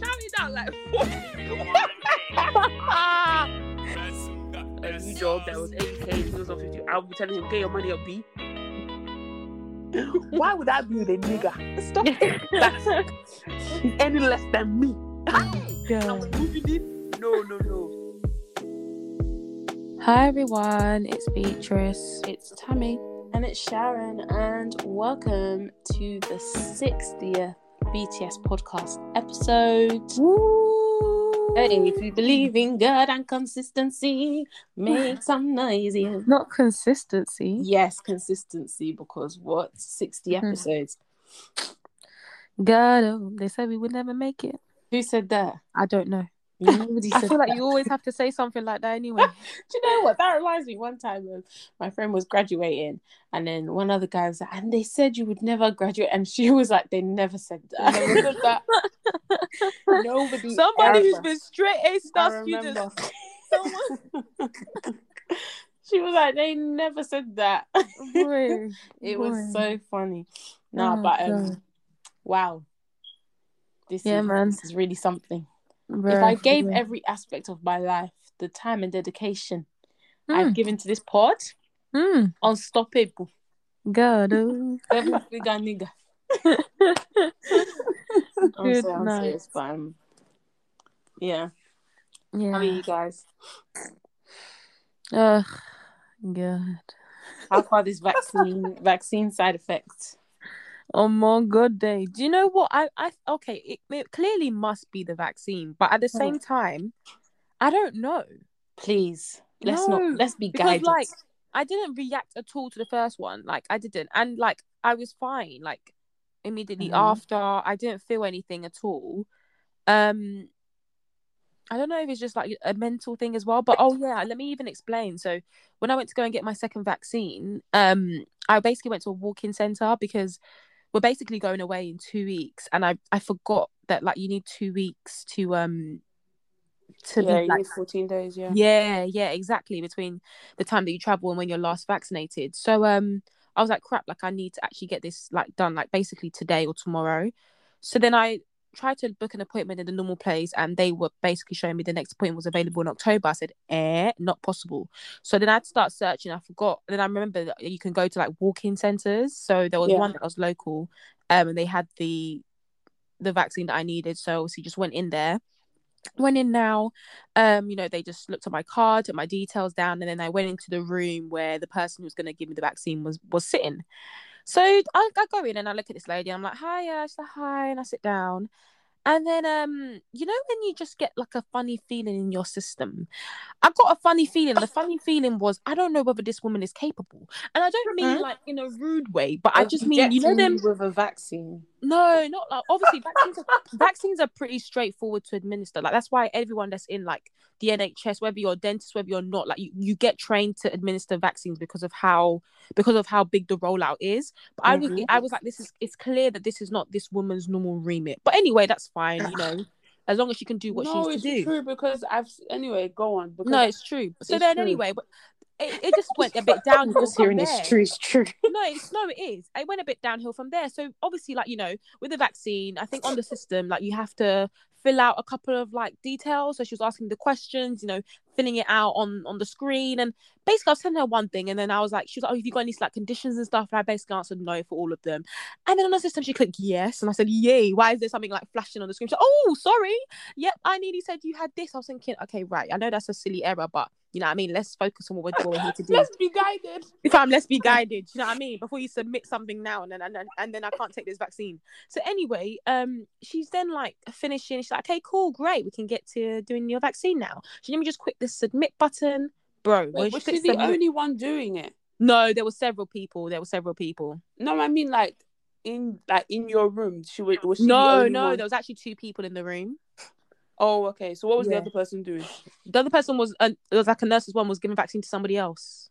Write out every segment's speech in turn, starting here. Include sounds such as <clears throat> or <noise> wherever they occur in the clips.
We've shouted out like <laughs> a new job that was 8k, he was on 50. I'll be telling him, get your money up, B. <laughs> Why would I be with a nigga? Stop it. That's <laughs> he's any less than me. Now we're moving in. No, no, no. Hi everyone, it's Beatrice. It's Tammy. And it's Sharon, and welcome to the 60th BTS podcast episode. Hey, if you believe in God and consistency, make <sighs> some noise. Not consistency. Yes, consistency, because what? 60 Mhm. episodes. God, oh, they said we would never make it. Who said that? I don't know. Nobody <laughs> I feel like that. you always have to say something like that anyway. <laughs> Do you know what? That reminds me. One time, um, my friend was graduating, and then one other guy was like, "And they said you would never graduate," and she <laughs> was like, "They never said that." Never said that. Nobody. Somebody who's been straight A star student. Someone. she was like, "They never said that." Boy, it boy. was so funny. No, Oh, but um, wow, this Yeah, is man. this is really something. If I gave yeah. every aspect of my life the time and dedication Mm. I've given to this pod, Mm, unstoppable. God, <laughs> oh. Seven figure nigga. <laughs> I'm Good so I'm serious, but um, yeah. How are you guys? Ugh, God. How far this vaccine vaccine side effects? Oh my god day. Do you know what I I okay, it, it clearly must be the vaccine, but at the same time, I don't know. Please, let's No, not let's be Because guided. like I didn't react at all to the first one. Like I didn't. And like I was fine. Like immediately Mhm. after, I didn't feel anything at all. Um I don't know if it's just like a mental thing as well, but oh yeah, let me even explain. So when I went to go and get my second vaccine, um, I basically went to a walk-in center because we're basically going away in two weeks, and I I forgot that like you need two weeks to um to yeah, you like 14 days, yeah. yeah, yeah, exactly. Between the time that you travel and when you're last vaccinated. So um I was like, crap, like I need to actually get this like done, like basically today or tomorrow. So then I tried to book an appointment in the normal place and they were basically showing me the next appointment was available in October. I said, eh, not possible. So then I had to start searching. I forgot. Then I remember that you can go to like walk-in centers. So there was Yeah. one that was local, um, and they had the the vaccine that I needed. So obviously just went in there went in now um you know they just looked at my card took my details down and then i went into the room where the person who was going to give me the vaccine was was sitting so I, I go in and i look at this lady and i'm like hi uh, she's like hi and i sit down and then um you know when you just get like a funny feeling in your system i got a funny feeling the funny feeling was i don't know whether this woman is capable and i don't mean Mhm. like in a rude way but i just mean you know them with a vaccine. No, not like obviously vaccines. Are, vaccines are pretty straightforward to administer. Like that's why everyone that's in like the NHS, whether you're a dentist, whether you're not, like you, you get trained to administer vaccines because of how because of how big the rollout is. But I was. I was like, this is it's clear that this is not this woman's normal remit. But anyway, that's fine. You know, as long as she can do what no, she it's needs to do. true because I've anyway. Go on. Because No, it's true. So it's then true. anyway, but it, it just went a bit downhill just hearing it's true. It's true. no, it's no, it is. It went a bit downhill from there. So obviously, like you know, with the vaccine, I think on the system, like you have to fill out a couple of like details. So she was asking the questions, you know, filling it out on on the screen. And basically, I was telling her one thing, and then I was like, she was like, "Oh, have you got any like conditions and stuff?" And I basically answered no for all of them. And then on the system, she clicked yes, and I said, "Yay! Why is there something like flashing on the screen?" She said, "Oh, sorry. Yep, I nearly said you had this." I was thinking, okay, right. I know that's a silly error, but you know what I mean? Let's focus on what we're, what we're here <laughs> to do. Let's be guided. if I'm let's be guided, you know what I mean? Before you submit something now and then and then and then I can't take this vaccine. So anyway, um she's then like finishing, she's like, Okay, cool, great, we can get to doing your vaccine now. She let me just click the submit button. Bro, Wait, was she the submit- only one doing it? No, there were several people. There were several people. No, I mean like in like in your room. She was. was she the No, no, one? there was actually two people in the room. Oh, okay. So what was Yeah. the other person doing? The other person was uh, it was like a nurse as well, was giving vaccine to somebody else.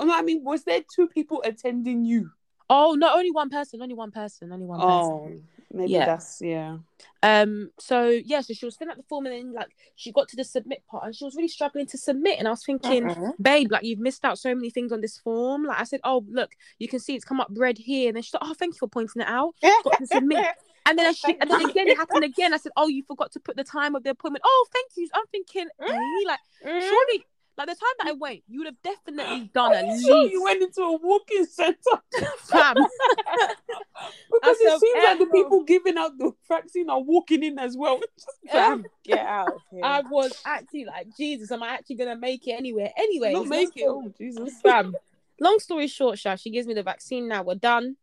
Oh I mean, was there two people attending you? Oh no, only one person, only one person, only one person. Oh, maybe Yeah. that's yeah. Um, so yeah, so she was filling out the form and then like she got to the submit part and she was really struggling to submit. And I was thinking, Uh-uh. babe, like you've missed out so many things on this form. Like I said, oh look, you can see it's come up red here. And then she's like, oh, thank you for pointing it out. Got to submit. <laughs> And then she, and then again, it happened again. I said, oh, you forgot to put the time of the appointment. Oh, thank you. I'm thinking, eh, like surely, like the time that I went, you would have definitely <gasps> done at least. So you went into a walking center <laughs> fam. <laughs> because it seems like the people giving out the vaccine are walking in as well. <laughs> Fam. Get out of here. I was actually like, Jesus, am I actually gonna make it anywhere? Anyway, Not make it. Oh Jesus. fam. Long story short, Sha, she gives me the vaccine now, we're done.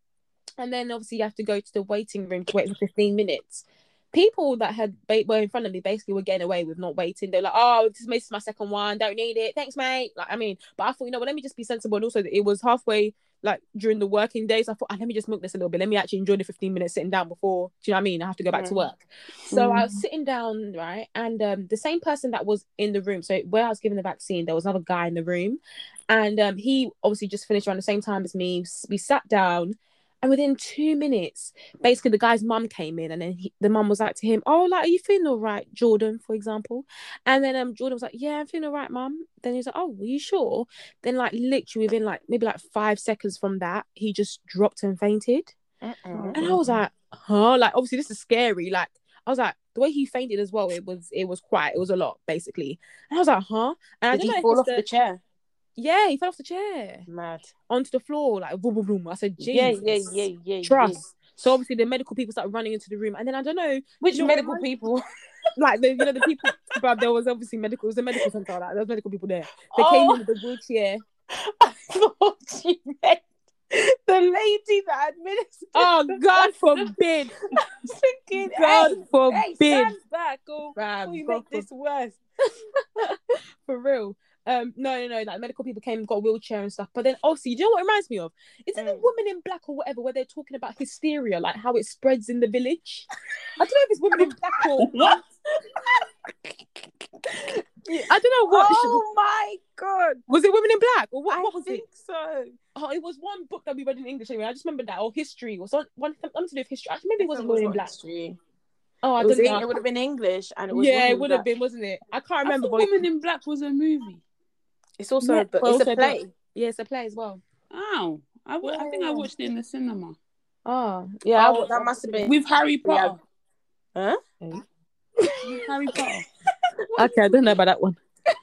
And then obviously you have to go to the waiting room to wait for 15 minutes. People that had were in front of me basically were getting away with not waiting. They're like, oh, this is my second one, don't need it. Thanks, mate. Like, I mean, but I thought, you know what, let me just be sensible. And also it was halfway like during the working days. I thought, ah, let me just milk this a little bit. Let me actually enjoy the 15 minutes sitting down before, do you know what I mean? I have to go back to Mm. work. So I was sitting down, right? And um, the same person that was in the room, so where I was given the vaccine, there was another guy in the room. And um, he obviously just finished around the same time as me. We sat down, and within two minutes, basically the guy's mum came in, and then he, the mum was like to him, "Oh, like, are you feeling all right, Jordan?" For example, and then um, Jordan was like, "Yeah, I'm feeling all right, mum." Then he's like, "Oh, were you sure?" Then like literally within like maybe like five seconds from that, he just dropped and fainted. And I was like, huh? Like, obviously, this is scary. Like, I was like, the way he fainted as well, it was it was quite, it was a lot, basically. And I was like, huh? And I Did don't he fall off the- the chair? Yeah, he fell off the chair Mad. onto the floor, like boom, boom, boom. I said, Yeah, Jesus, yeah, yeah, yeah. yeah. trust. So obviously the medical people started running into the room, and then I don't know Which know, medical people? <laughs> like the you know the people, <laughs> but there was obviously medical. It was a medical center. Like there was medical people there. They Oh. came in with the wheelchair. <laughs> I thought you meant the lady that administered. Oh God forbid! thinking, God hey, forbid! hey, stand back, oh, Fam, before you God make this worse. for real. Um, no, no, no. Like medical people came, got a wheelchair and stuff. But then, obviously, do you know what it reminds me of? Is it the Mm. woman in black or whatever, where they're talking about hysteria, like how it spreads in the village? I don't know if it's women in black or <laughs> What? I don't know what. Oh <laughs> my god! Was it women in black or what? I what was think it? so. Oh, it was one book that we read in English anyway. I just remember that or history or something. One something to do with history. Maybe it wasn't women in black. History. Oh, I don't know. it would have been English, and it was yeah, it would have been, wasn't it? I can't remember. Woman in Black was a movie. It's also, Yeah, a book. it's a a book. play. yeah, it's a play as well. Oh, I think I watched it in the cinema ah, Oh, Yeah, Oh, that must have been. with Harry Potter. Huh? With Harry Potter. <laughs> okay. I don't know about that one. <laughs>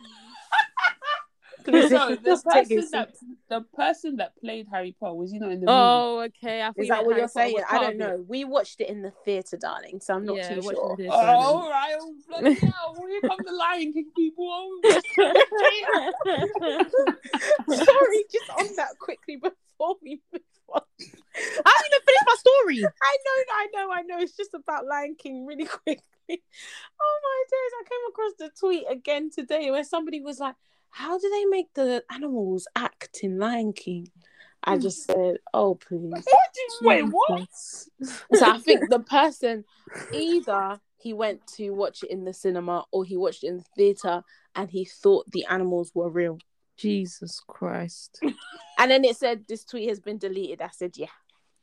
Please, <laughs> no, the person that the person that played Harry Potter was he not in the movie? Oh, okay. I Is that what Harry you're Potter saying? I don't know. We watched it in the theatre, darling, so I'm not Yeah, too watching sure. this, Oh, all right. Oh, bloody <laughs> hell. Here come the Lion King people. Oh, <laughs> Sorry, just on that quickly before we move on. I didn't even finish my story. I know, I know, I know. It's just about Lion King really quickly. Oh my days. I came across the tweet again today where somebody was like, How do they make the animals act in Lion King? I hmm. just said, Oh, please. Wait, what? <laughs> So I think the person either he went to watch it in the cinema or he watched it in the theatre and he thought the animals were real. Jesus Christ. <laughs> And then it said this tweet has been deleted. I said, Yeah.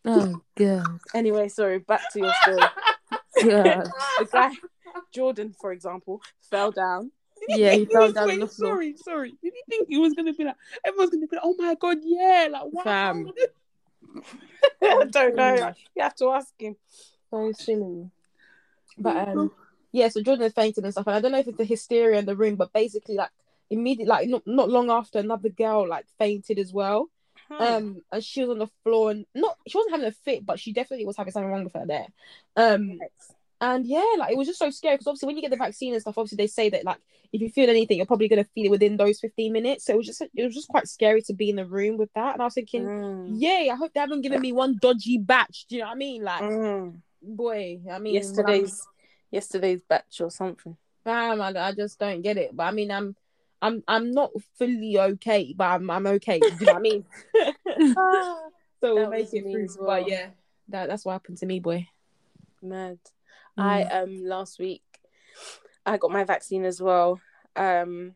Oh God. Anyway, sorry, back to your story. <laughs> God. the guy Jordan, for example, fell down. Yeah, he <laughs> fell down Wait, the floor. Sorry, sorry. Did you think he was gonna be like everyone's gonna be like, oh my god, yeah, like wow. Fam. <laughs> I don't know. You have to ask him. So silly. But um, yeah, so Jordan had fainted and stuff, and I don't know if it's the hysteria in the room, but basically, like immediately, like not, not long after, another girl like fainted as well. Um, and she was on the floor, and not she wasn't having a fit, but she definitely was having something wrong with her there. Um, and yeah, like it was just so scary because obviously when you get the vaccine and stuff, obviously they say that like if you feel anything, you're probably gonna feel it within those 15 minutes. So it was just it was just quite scary to be in the room with that. And I was thinking, Mm. yay, I hope they haven't given me one dodgy batch. Do you know what I mean? Like, Mm. boy, I mean, Yesterday's yesterday's batch or something. fam, I, I just don't get it. But I mean, I'm I'm I'm not fully okay, but I'm I'm okay. Do you know what I mean? <laughs> <laughs> so we'll make it me through. well. But yeah, that that's what happened to me, boy. Mad. Mm. I um last week I got my vaccine as well. Um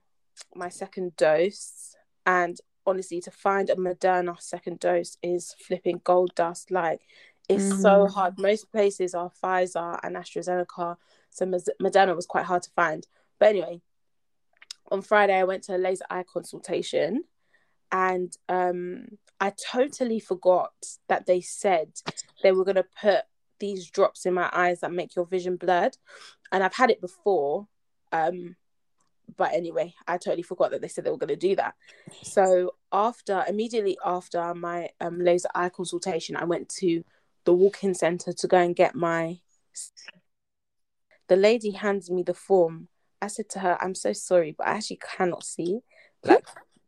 my second dose and honestly to find a Moderna second dose is flipping gold dust like it's so Mm. hard. Most places are Pfizer and AstraZeneca, so Moderna was quite hard to find. But anyway, on Friday I went to a laser eye consultation and um I totally forgot that they said they were gonna put these drops in my eyes that make your vision blurred. And I've had it before. Um but anyway, I totally forgot that they said they were gonna do that. So after immediately after my um laser eye consultation, I went to the walk-in center to go and get my the lady hands me the form. I said to her, I'm so sorry, but I actually cannot see. Like,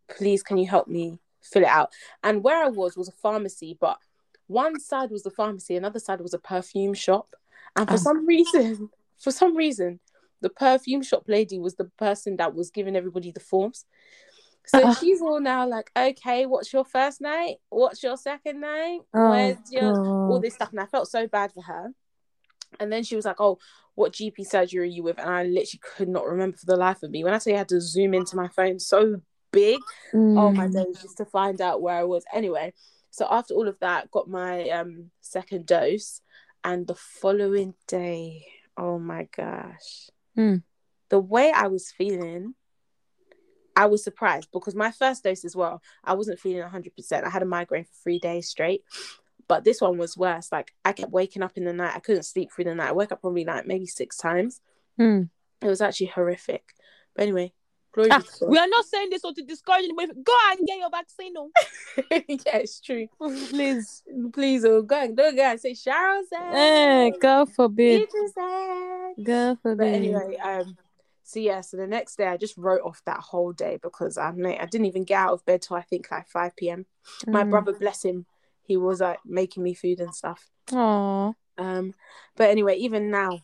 please can you help me fill it out? And where I was was a pharmacy, but one side was the pharmacy, another side was a perfume shop. And for Oh. some reason, <laughs> for some reason, the perfume shop lady was the person that was giving everybody the forms. So she's all now like, okay, what's your first name? What's your second name? Oh, Where's your all this stuff? And I felt so bad for her. And then she was like, oh, what GP surgery are you with? And I literally could not remember for the life of me. When I say I had to zoom into my phone so big, oh my Mm. days, just to find out where I was. Anyway, so after all of that, got my um second dose, and the following day, oh my gosh, Hmm. the way I was feeling, I was surprised because my first dose as well, I wasn't feeling hundred percent. I had a migraine for three days straight. But this one was worse. Like I kept waking up in the night. I couldn't sleep through the night. I woke up probably like maybe six times. Mm. It was actually horrific. But anyway, glory Ah, we are not saying this or to discourage anybody. Go and get your vaccine, oh. <laughs> yeah, it's true. please. Please, oh, go and don't go and say Cheryl said. Eh, God forbid. God forbid. But anyway, um, so yeah, so the next day I just wrote off that whole day because I'm late. I didn't even get out of bed till I think like five p.m. My Mm. brother, bless him, he was like making me food and stuff. Aw. Um, but anyway, even now,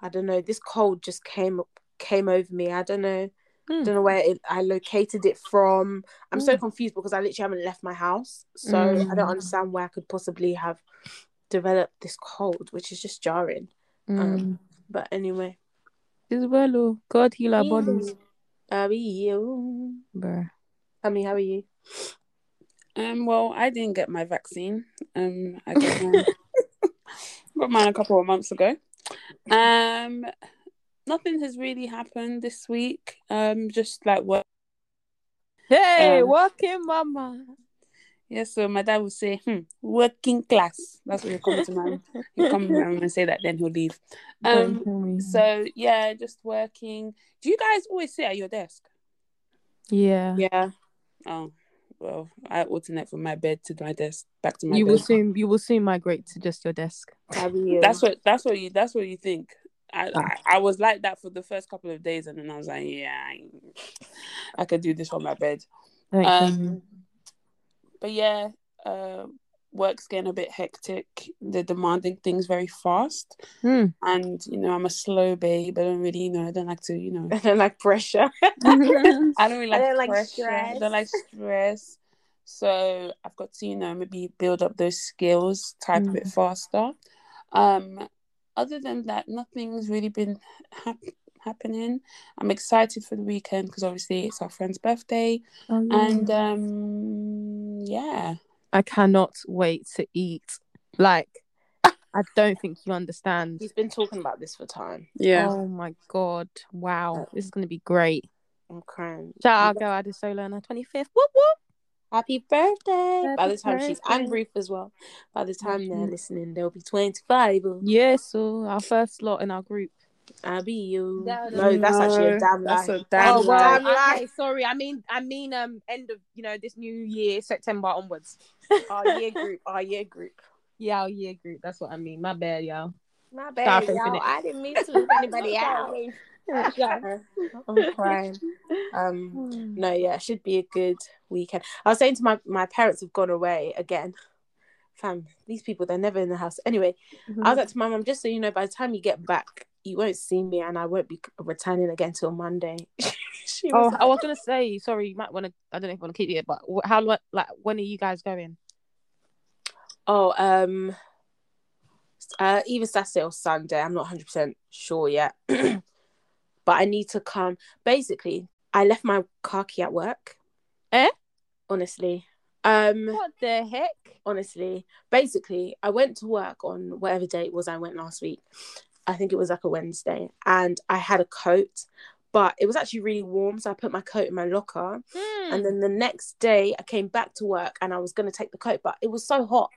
I don't know. This cold just came came over me. I don't know. Mm. Don't know where it, I located it from. I'm so Mm. confused because I literally haven't left my house, so I Mm. don't understand where I could possibly have developed this cold, which is just jarring. Mm. But anyway, It's well, oh. God heal our bodies. How are you? Bruh. I mean, how are you? Um, well, I didn't get my vaccine. Um, I got mine, <laughs> got mine a couple of months ago. Um, nothing has really happened this week. Um, just like what? Hey, Um, working mama. Yeah. So my dad would say, "Hmm, working class." That's what he'll come to my. He'll come around and say that. Then he'll leave. Um. So yeah, just working. Do you guys always sit at your desk? yeah. Yeah. Oh, well, I alternate from my bed to my desk, back to my You will soon you will soon migrate to just your desk. How are you? That's what that's what you that's what you think. I, Ah. I I was like that for the first couple of days, and then I was like, yeah, I, I could do this from my bed. Don't? Um, but yeah, uh, work's getting a bit hectic. They're demanding things very fast, Hmm. and you know I'm a slow babe. I don't really, you know, I don't like to, you know, <laughs> I don't like pressure. <laughs> I don't really I like don't like pressure. I don't like stress. stress. So I've got to, you know, maybe build up those skills, type a bit Mm. faster. Um, other than that, nothing's really been hap- happening. I'm excited for the weekend because obviously it's our friend's birthday, Oh, and yeah. um, yeah, I cannot wait to eat. Like, <laughs> I don't think you understand. He's been talking about this for time. yeah. Oh my god! Wow, this is gonna be great. I'm crying. Shout out, go Adesola on the twenty fifth. Whoop whoop. Happy birthday! by the time she's and birthday. Ruth as well. By the time they're Mhm. listening, they'll be twenty five. Yeah, so our first lot in our group. I'll be you. No, No, that's actually a No, damn lie. that's a damn oh, lie. well, okay, damn lie. sorry. I mean, I mean, um, end of you know this new year, September onwards. <laughs> Our year group. Our year group. Yeah, our year group. That's what I mean. My bad, y'all. My bad, it, y'all. I didn't mean to leave anybody <laughs> out. <laughs> I'm crying. Um, no, yeah, it should be a good weekend. I was saying to my my parents have gone away again. Fam, these people they're never in the house. Anyway, I was like to my mum, just so you know, by the time you get back, you won't see me, and I won't be returning again till Monday. <laughs> Oh, was I was gonna say, sorry, you might want to. I don't know if you want to keep it, but how like when are you guys going? Oh, um, uh, either Saturday or Sunday. I'm not 100 percent sure yet, <clears throat> but I need to come. Basically, I left my car key at work. Eh? Honestly, um, What the heck? honestly, basically, I went to work on whatever day it was I went last week. I think it was like a Wednesday, and I had a coat, but it was actually really warm, so I put my coat in my locker. Hmm. And then the next day, I came back to work and I was going to take the coat, but it was so hot.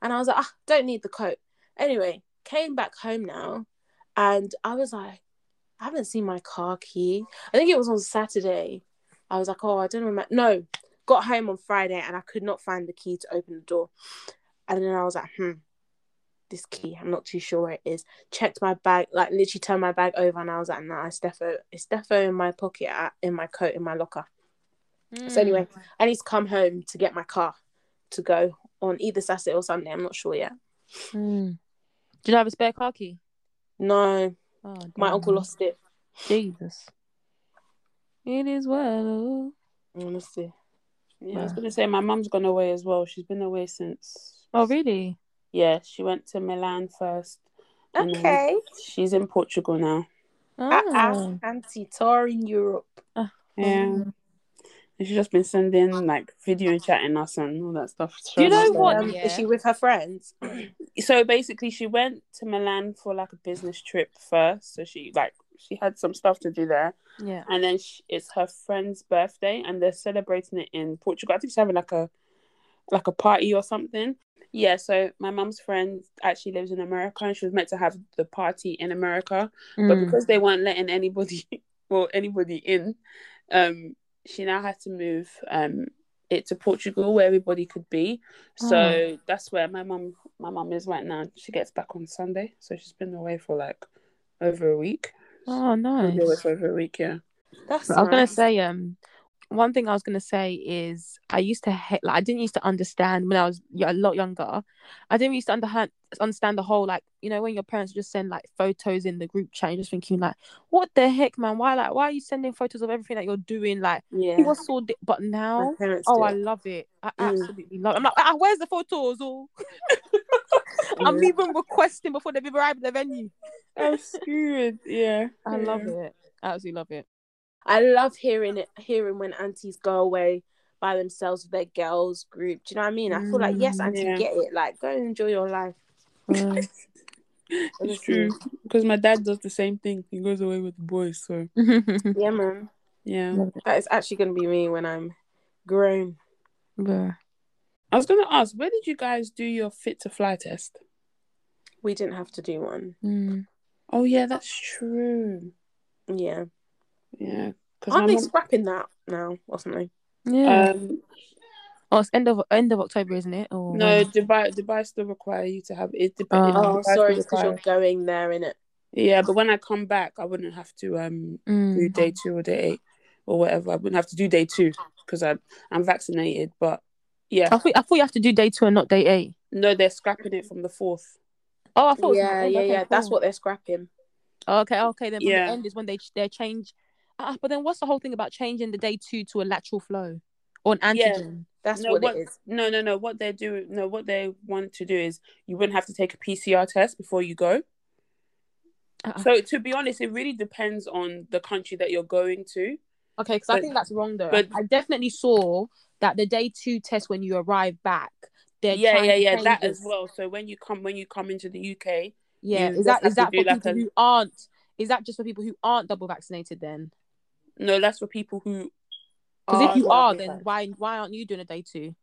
And I was like, ah, don't need the coat. Anyway, came back home now and I was like, I haven't seen my car key. I think it was on Saturday. I was like, oh, I don't remember. No, got home on Friday and I could not find the key to open the door. And then I was like, hmm, this key, I'm not too sure where it is. Checked my bag, like literally turned my bag over and I was like, nah, it's defo, it's defo in my pocket, in my coat, in my locker. Hmm. So anyway, I need to come home to get my car to go on either Saturday or Sunday. I'm not sure yet. Hmm. Do you have a spare car key? No, Oh, my uncle lost it. Jesus. It is well. Honestly, Yeah, I was gonna say my mum's gone away as well. She's been away since. Oh, really? Yeah, she went to Milan first. and okay. She's in Portugal now. Uh-uh. Oh. Anti tour in Europe. Ah, yeah. And she's just been sending like video and chatting us and all that stuff. Do you know what? Um, yeah. Is she with her friends? So basically, she went to Milan for like a business trip first. So she like she had some stuff to do there, Yeah. and then she, it's her friend's birthday, and they're celebrating it in Portugal. I think she's having like a like a party or something. Yeah, so my mum's friend actually lives in America, and she was meant to have the party in America, but Mm. because they weren't letting anybody <laughs> well anybody in, um, she now had to move um it to Portugal where everybody could be. So Oh. that's where my mum my mum is right now. She gets back on Sunday, so she's been away for like over a week. Oh, She'll be away nice. for over a week, yeah. That's I was gonna say, um, one thing I was gonna say is I used to hate, like I didn't used to understand when I was a lot younger. I didn't used to understand understand the whole like you know when your parents just send like photos in the group chat, you're just thinking like, what the heck, man? Why like why are you sending photos of everything that you're doing? Like, Yeah. it was so. Di- but now, oh, do I love it. I Mm. absolutely love. It. I'm like, ah, where's the photos? Or <laughs> I'm Yeah. even requesting before they've arrived at the venue. I'm screwed. Yeah. I love it. I absolutely love it. I love hearing it, hearing when aunties go away by themselves with their girls group. Do you know what I mean? I feel like yes, Mm, auntie, yeah. get it. Like, go and enjoy your life. Mm. <laughs> It's true. Because my dad does the same thing. He goes away with the boys, so <laughs> Yeah, man. yeah. That is actually going to be me when I'm grown. Bruh. I was gonna ask, where did you guys do your fit to fly test? We didn't have to do one. Mm. Oh yeah, that's true. Yeah. Yeah. Aren't they scrapping that now or something? Yeah. um oh, it's end of end of October, isn't it? Or no, Dubai Dubai still require you to have it. Dep- Oh. it Oh, sorry, because you're going there, innit? Yeah, but when I come back, I wouldn't have to um do Mm. day two or day eight or whatever. I wouldn't have to do day two because I'm I'm vaccinated. But yeah, I thought I thought you have to do day two and not day eight. no, they're scrapping it from the fourth. Oh, I thought. it was- Yeah, yeah, okay, yeah. That's what they're scrapping. Oh, okay, okay. Then Yeah. the end is when they they change. Ah, but then what's the whole thing about changing the day two to a lateral flow or an Yeah. That's No, what, what- it is. No, no, no. What they're doing, no, what they want to do is you wouldn't have to take a PCR test before you go. Uh-uh. So to be honest, it really depends on the country that you're going to. Okay, because I think that's wrong though. but- I definitely saw that the day two test when you arrive back. They're yeah, yeah, yeah. That this. as well. So when you come, when you come into the UK, Yeah, is that is that have is to that do for like people a- who aren't? Is that just for people who aren't double vaccinated then? No, that's for people who Because if you are, then why why aren't you doing a day two?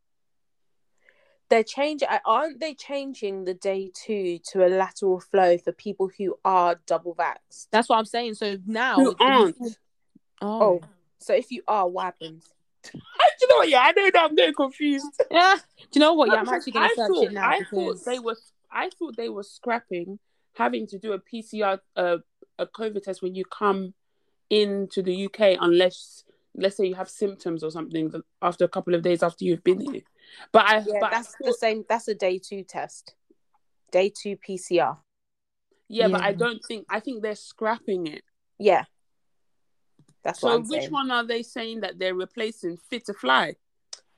they're changing aren't they changing the day two to a lateral flow for people who are double vaxxed That's what I'm saying. So now Who aren't? Oh. oh so if you are what happens <laughs> Do you know what? Yeah, I know that I'm getting confused. <laughs> Yeah. Do you know what? Yeah, I'm actually gonna I search thought, it now I because thought they were. I thought they were scrapping having to do a PCR, uh, a COVID test when you come into the UK, unless let's say you have symptoms or something after a couple of days after you've been here. But I, yeah but I that's the same that's a day two test day two pcr yeah, but I don't think. I think they're scrapping it. yeah that's what So I'm which saying. one are they saying that they're replacing? Fit to fly.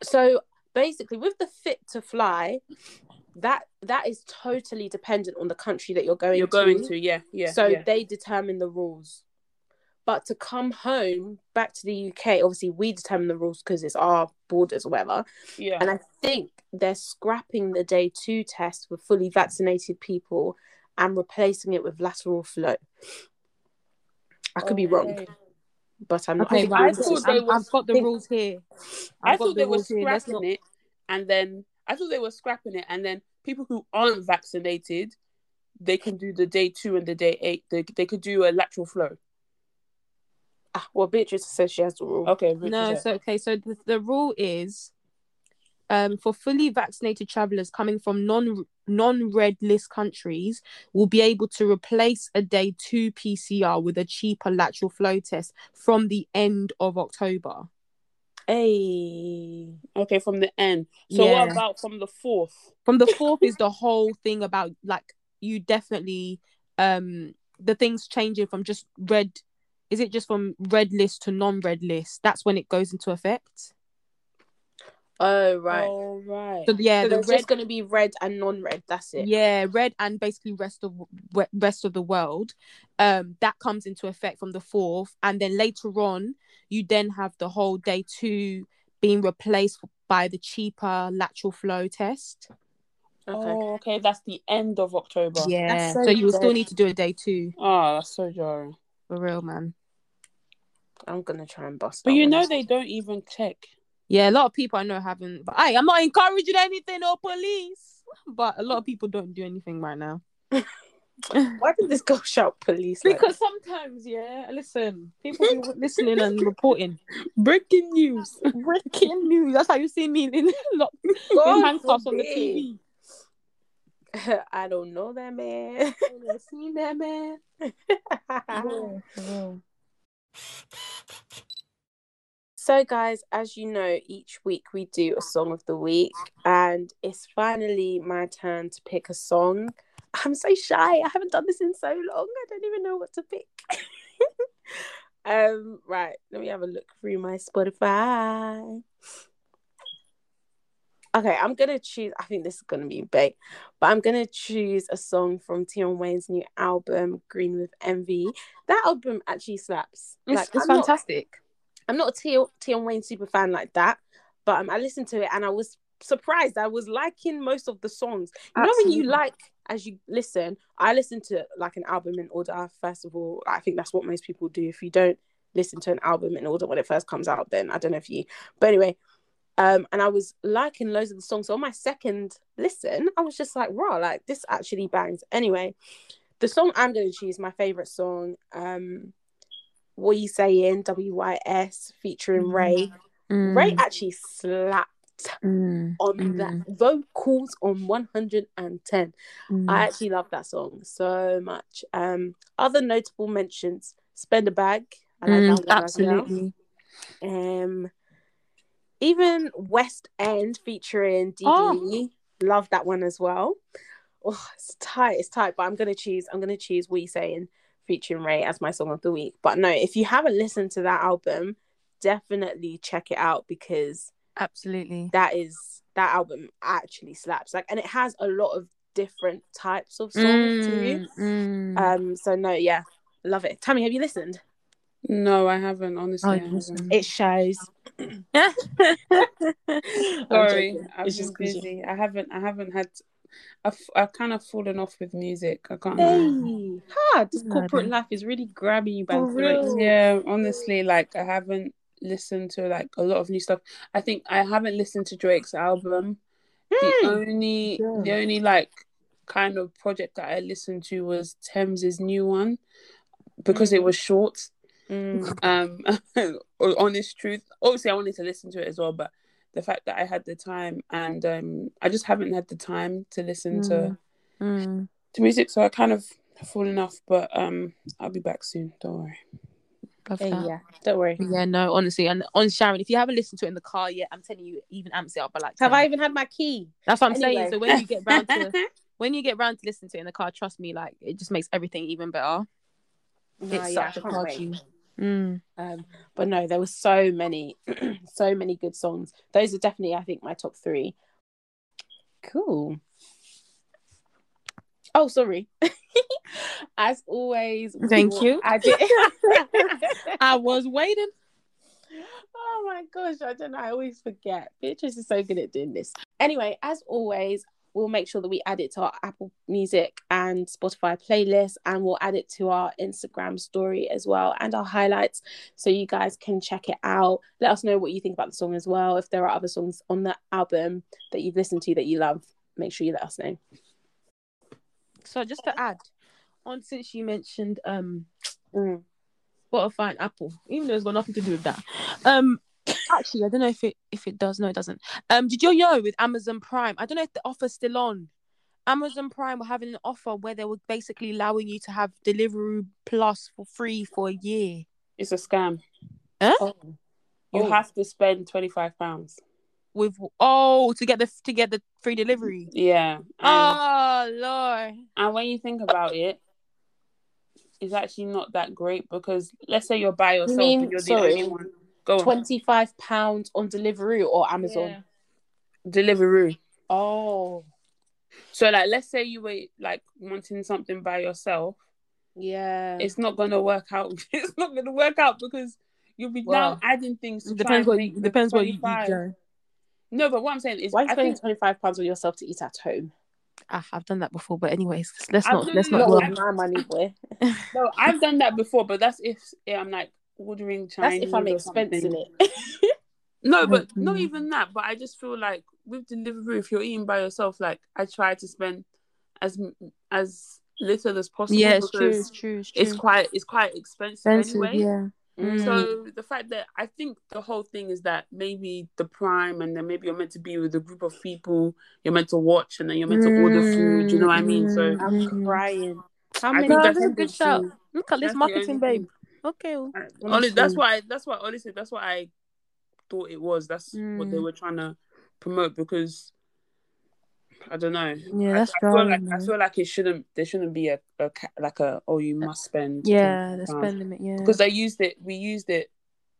so basically with the fit to fly that that is totally dependent on the country that you're going You're to going to, yeah, yeah. so yeah. they determine the rules but to come home back to the uk obviously we determine the rules because it's our borders or whatever yeah. and i think they're scrapping the day two test for fully vaccinated people and replacing it with lateral flow i could be wrong but i'm not Okay, I, I thought they was, I've got the think- rules here. I I've got thought the they were rules here. Let's scrapping not- it, and then I thought they were scrapping it, and then people who aren't vaccinated, they can do the day two and the day eight. They they could do a lateral flow. Ah, well beatrice says she has the rule Okay, No, Richard. so okay, so the, the rule is um for fully vaccinated travelers coming from non non red list countries will be able to replace a day 2 PCR with a cheaper lateral flow test from the end of October. hey okay, from the end. So what about from the fourth? From the <laughs> 4th is the whole thing about like you definitely um the things changing from just red is it just from red list to non red list? That's when it goes into effect. oh right Oh right. So yeah, so the there's red just going to be red and non-red that's it yeah red and basically rest of rest of the world um that comes into effect from the fourth and then later on you then have the whole day two being replaced by the cheaper lateral flow test okay Oh, okay. That's the end of October. yeah so so, you will still need to do a day two Oh, that's so jarring. For real man i'm gonna try and bust But you know they don't even check. yeah a lot of people i know haven't but I, i'm not encouraging anything or police but a lot of people don't do anything right now <laughs> why did this girl shout police like because sometimes yeah listen people be listening and <laughs> reporting Breaking news. breaking news. That's how you see me in, <laughs> lock, in God handcuffs on the. TV. <laughs> I don't know that man. I <laughs> seen that man. so, guys, as you know, each week we do a song of the week, and it's finally my turn to pick a song. I'm so shy. I haven't done this in so long. I don't even know what to pick. <laughs> um, right. Let me have a look through my Spotify. Okay, I'm gonna choose. I think this is gonna be bait, but I'm gonna choose a song from Tion Wayne's new album, Green with Envy. That album actually slaps. It's, Like, it's I'm not- fantastic. I'm not a Tion, Tion Wayne super fan like that, but um, I listened to it and I was surprised. I was liking most of the songs. You know when you like as you listen. I listen to like an album in order. First of all, I think that's what most people do. If you don't listen to an album in order when it first comes out, then I don't know if you. But anyway, um, and I was liking loads of the songs. So on my second listen, I was just like, "Raw, like this actually bangs." Anyway, the song I'm going to choose, my favorite song, um, "What You Saying," WYS featuring Ray. Ray actually slapped Mm, on mm, that vocals on 110. mm. I actually love that song so much. Um, other notable mentions: "Spend a Bag." I like Mm, that one as well. absolutely. Um, even West End featuring DD. Oh. Love that one as well. Oh, it's tight. It's tight. But I'm gonna choose. I'm gonna choose "We You Saying" featuring Ray as my song of the week. But no, if you haven't listened to that album, definitely check it out because Absolutely. that is that album actually slaps. Like, and it has a lot of different types of songs too. Mm, mm. Um, so no, yeah, love it. Tammy, have you listened? No, I haven't. Honestly, Oh, I you haven't. It shows. <laughs> I'm Sorry, joking. I've It's been just 'cause you- busy. I haven't. I haven't had. I've I've kind of fallen off with music. I can't. lie. Hey, hard. This Yeah, corporate life is really grabbing you by the throat. Yeah, honestly, like I haven't listened to like a lot of new stuff. I think I haven't listened to Drake's album. The Hmm. only Yeah. the only like kind of project that I listened to was Tems's new one because it was short. Mm. <laughs> Um, <laughs> honest truth. Obviously, I wanted to listen to it as well, but the fact that I had the time and um, I just haven't had the time to listen to Mm. to music, so I kind of fallen off. But um, I'll be back soon. Don't worry. Love Hey, that. yeah, don't worry. Yeah, no, honestly, and on Sharon, if you haven't listened to it in the car yet, I'm telling you, even amps it up. But like, Have 10. I even had my key? That's what I'm Anyway. saying. So when you get round to <laughs> when you get round to listen to it in the car, trust me, like it just makes everything even better. No, it's yeah, such I a can't party. Mm. Um, but no, there were so many, <clears throat> so many good songs. Those are definitely, I think, my top three. Cool. Oh, sorry. <laughs> As always, Thank you. add it- <laughs> <laughs> I was waiting. oh my gosh, I don't know. I always forget. Beatrice is so good at doing this. Anyway, as always, we'll make sure that we add it to our Apple Music and Spotify playlist, and we'll add it to our Instagram story as well and our highlights so you guys can check it out. Let us know what you think about the song as well. If there are other songs on the album that you've listened to that you love, make sure you let us know. So just to add on, since you mentioned um Mm. Spotify and Apple, even though it's got nothing to do with that. Um, actually, I don't know if it if it does. No, it doesn't. Um, did you know with Amazon Prime? I don't know if the offer's still on. Amazon Prime were having an offer where they were basically allowing you to have Deliveroo Plus for free for a year. It's a scam. Oh. You Oh. have to spend twenty five pounds. With oh to get the to get the free delivery. Yeah. And, Oh lord. and when you think about it, it's actually not that great because let's say you're by yourself mean- and you're the sorry, only one. Go on. Twenty-five pounds on Deliveroo or Amazon. Deliveroo. Oh, So like let's say you were like wanting something by yourself, yeah. it's not gonna work out. <laughs> it's not gonna work out because you'll be now adding things to It try depends and what make it the depends what you eat, 25. No, but what I'm saying is Why are you spending think twenty five pounds on yourself to eat at home? Ah, I've done that before, but anyways, let's I've not let's not Not Well, dwell. with my money, boy. <laughs> no, I've done that before, but that's if yeah, I'm like ordering That's if I'm or expensing it. <laughs> No, but not Mm. even that. But I just feel like with delivery, if you're eating by yourself, like I try to spend as as little as possible. Yeah, it's true. It's true. It's true. It's quite it's quite expensive, expensive. anyway. Yeah. Mm. So the fact that I think the whole thing is that maybe the prime, and then maybe you're meant to be with a group of people you're meant to watch, and then you're meant to order food. You know what I mean? So I'm Mhm. crying. How I many? think No, that's that's a good shout. Look at this That's marketing, only babe. Thing. Okay. well. I- Honestly, that's why. That's why. Honestly, that's what I thought it was. That's what they Mm. were trying to promote because I don't know. Yeah, I- that's I, feel jarring, like I feel like it shouldn't. There shouldn't be a, a like a oh you must spend. Yeah, the spend limit. Yeah. because I used it. We used it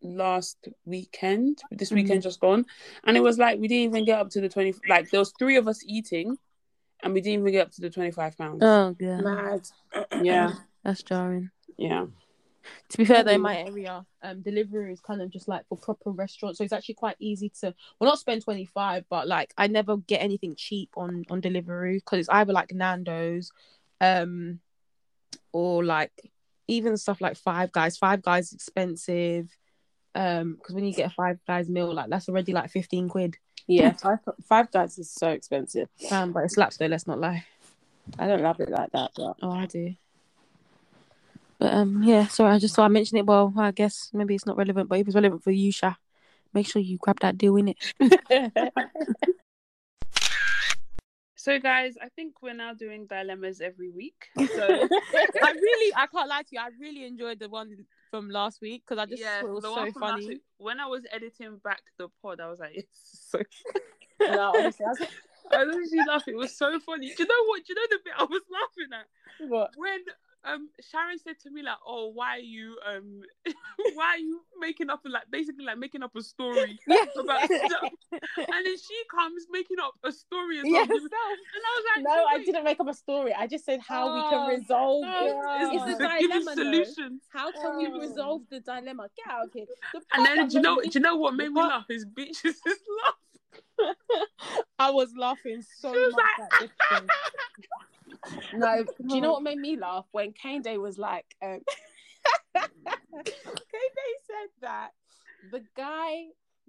last weekend. This Mhm. weekend just gone, and it was like we didn't even get up to the twenty. Like there was three of us eating, and we didn't even get up to the twenty five pounds. Oh god, Mad. <clears throat> yeah, that's jarring. yeah. To be fair, though, in my area, um, delivery is kind of just like for proper restaurants, so it's actually quite easy to well not spend twenty five, but like I never get anything cheap on on delivery because it's either like Nando's, um, or like even stuff like Five Guys. Five Guys is expensive, um, because when you get a Five Guys meal, like that's already like fifteen quid. Yeah, five, five guys is so expensive. Um, but it slaps though. Let's not lie. I don't love it like that, but Oh, I do. But um, yeah. Sorry, I just thought I mentioned it. Well, I guess maybe it's not relevant, but if it's relevant for you, Sha, make sure you grab that deal in it. <laughs> So guys, I think we're now doing dilemmas every week. So <laughs> I really, I can't lie to you. I really enjoyed the one from last week because I just yeah, thought it was the so one from last funny. week, when I was editing back the pod, I was like, <laughs> it's so. no, honestly, I was I was actually laughing. It was so funny. Do you know what? Do you know the bit I was laughing at? what? when um Sharon said to me like, "Oh, why are you um, <laughs> why are you making up a, like basically like making up a story <laughs> Yeah. <laughs> about stuff?" And then she comes making up a story as well. Yes. And I was like, No, I "Wait, didn't make up a story. I just said how we Oh, can resolve no, it. it's, It's a dilemma, though. solutions." How can we Oh. resolve the dilemma? Get out of here. The And then do you know? Do you know what made me laugh? Is bitches is laugh. I was laughing so was much like, at this thing. No, do you know what made me laugh when Kane Day was like, um, <laughs> Kane Day said that the guy,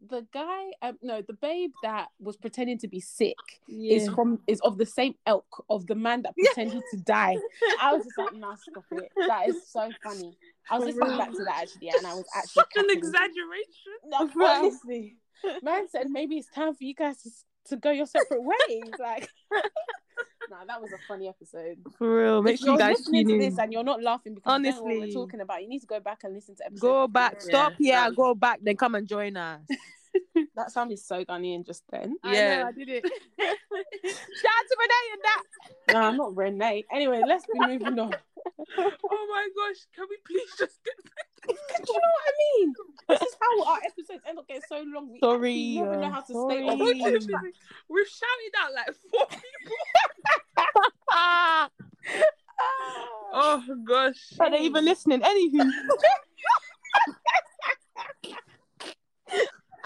the guy, um, no, the babe that was pretending to be sick Yeah. is from is of the same ilk of the man that pretended to die. I was just like, nah, stop it. That is so funny. I was listening back to that actually, and I was actually Such an exaggeration. No, <laughs> honestly, man said maybe it's time for you guys to, to go your separate ways. <laughs> Like, <laughs> nah, that was a funny episode. For real. Make if sure you're guys listening tune to this and you're not laughing because you don't know what we're talking about, you need to go back and listen to episode. Go back. Yeah, Stop here. that- Go back. Then come and join us. That sounded so Ghanaian just then. I Yeah. know, I did it. <laughs> Shout out to Renee and that. No, nah, not Renee. Anyway, let's be moving on. Oh my gosh, can we please just get <laughs> Do you know what I mean? This is how our episodes end up getting so long. We Sorry, actually never know uh, how to sorry. stay on We've shouted out like four <laughs> people. Oh gosh. are they even listening? Anywho.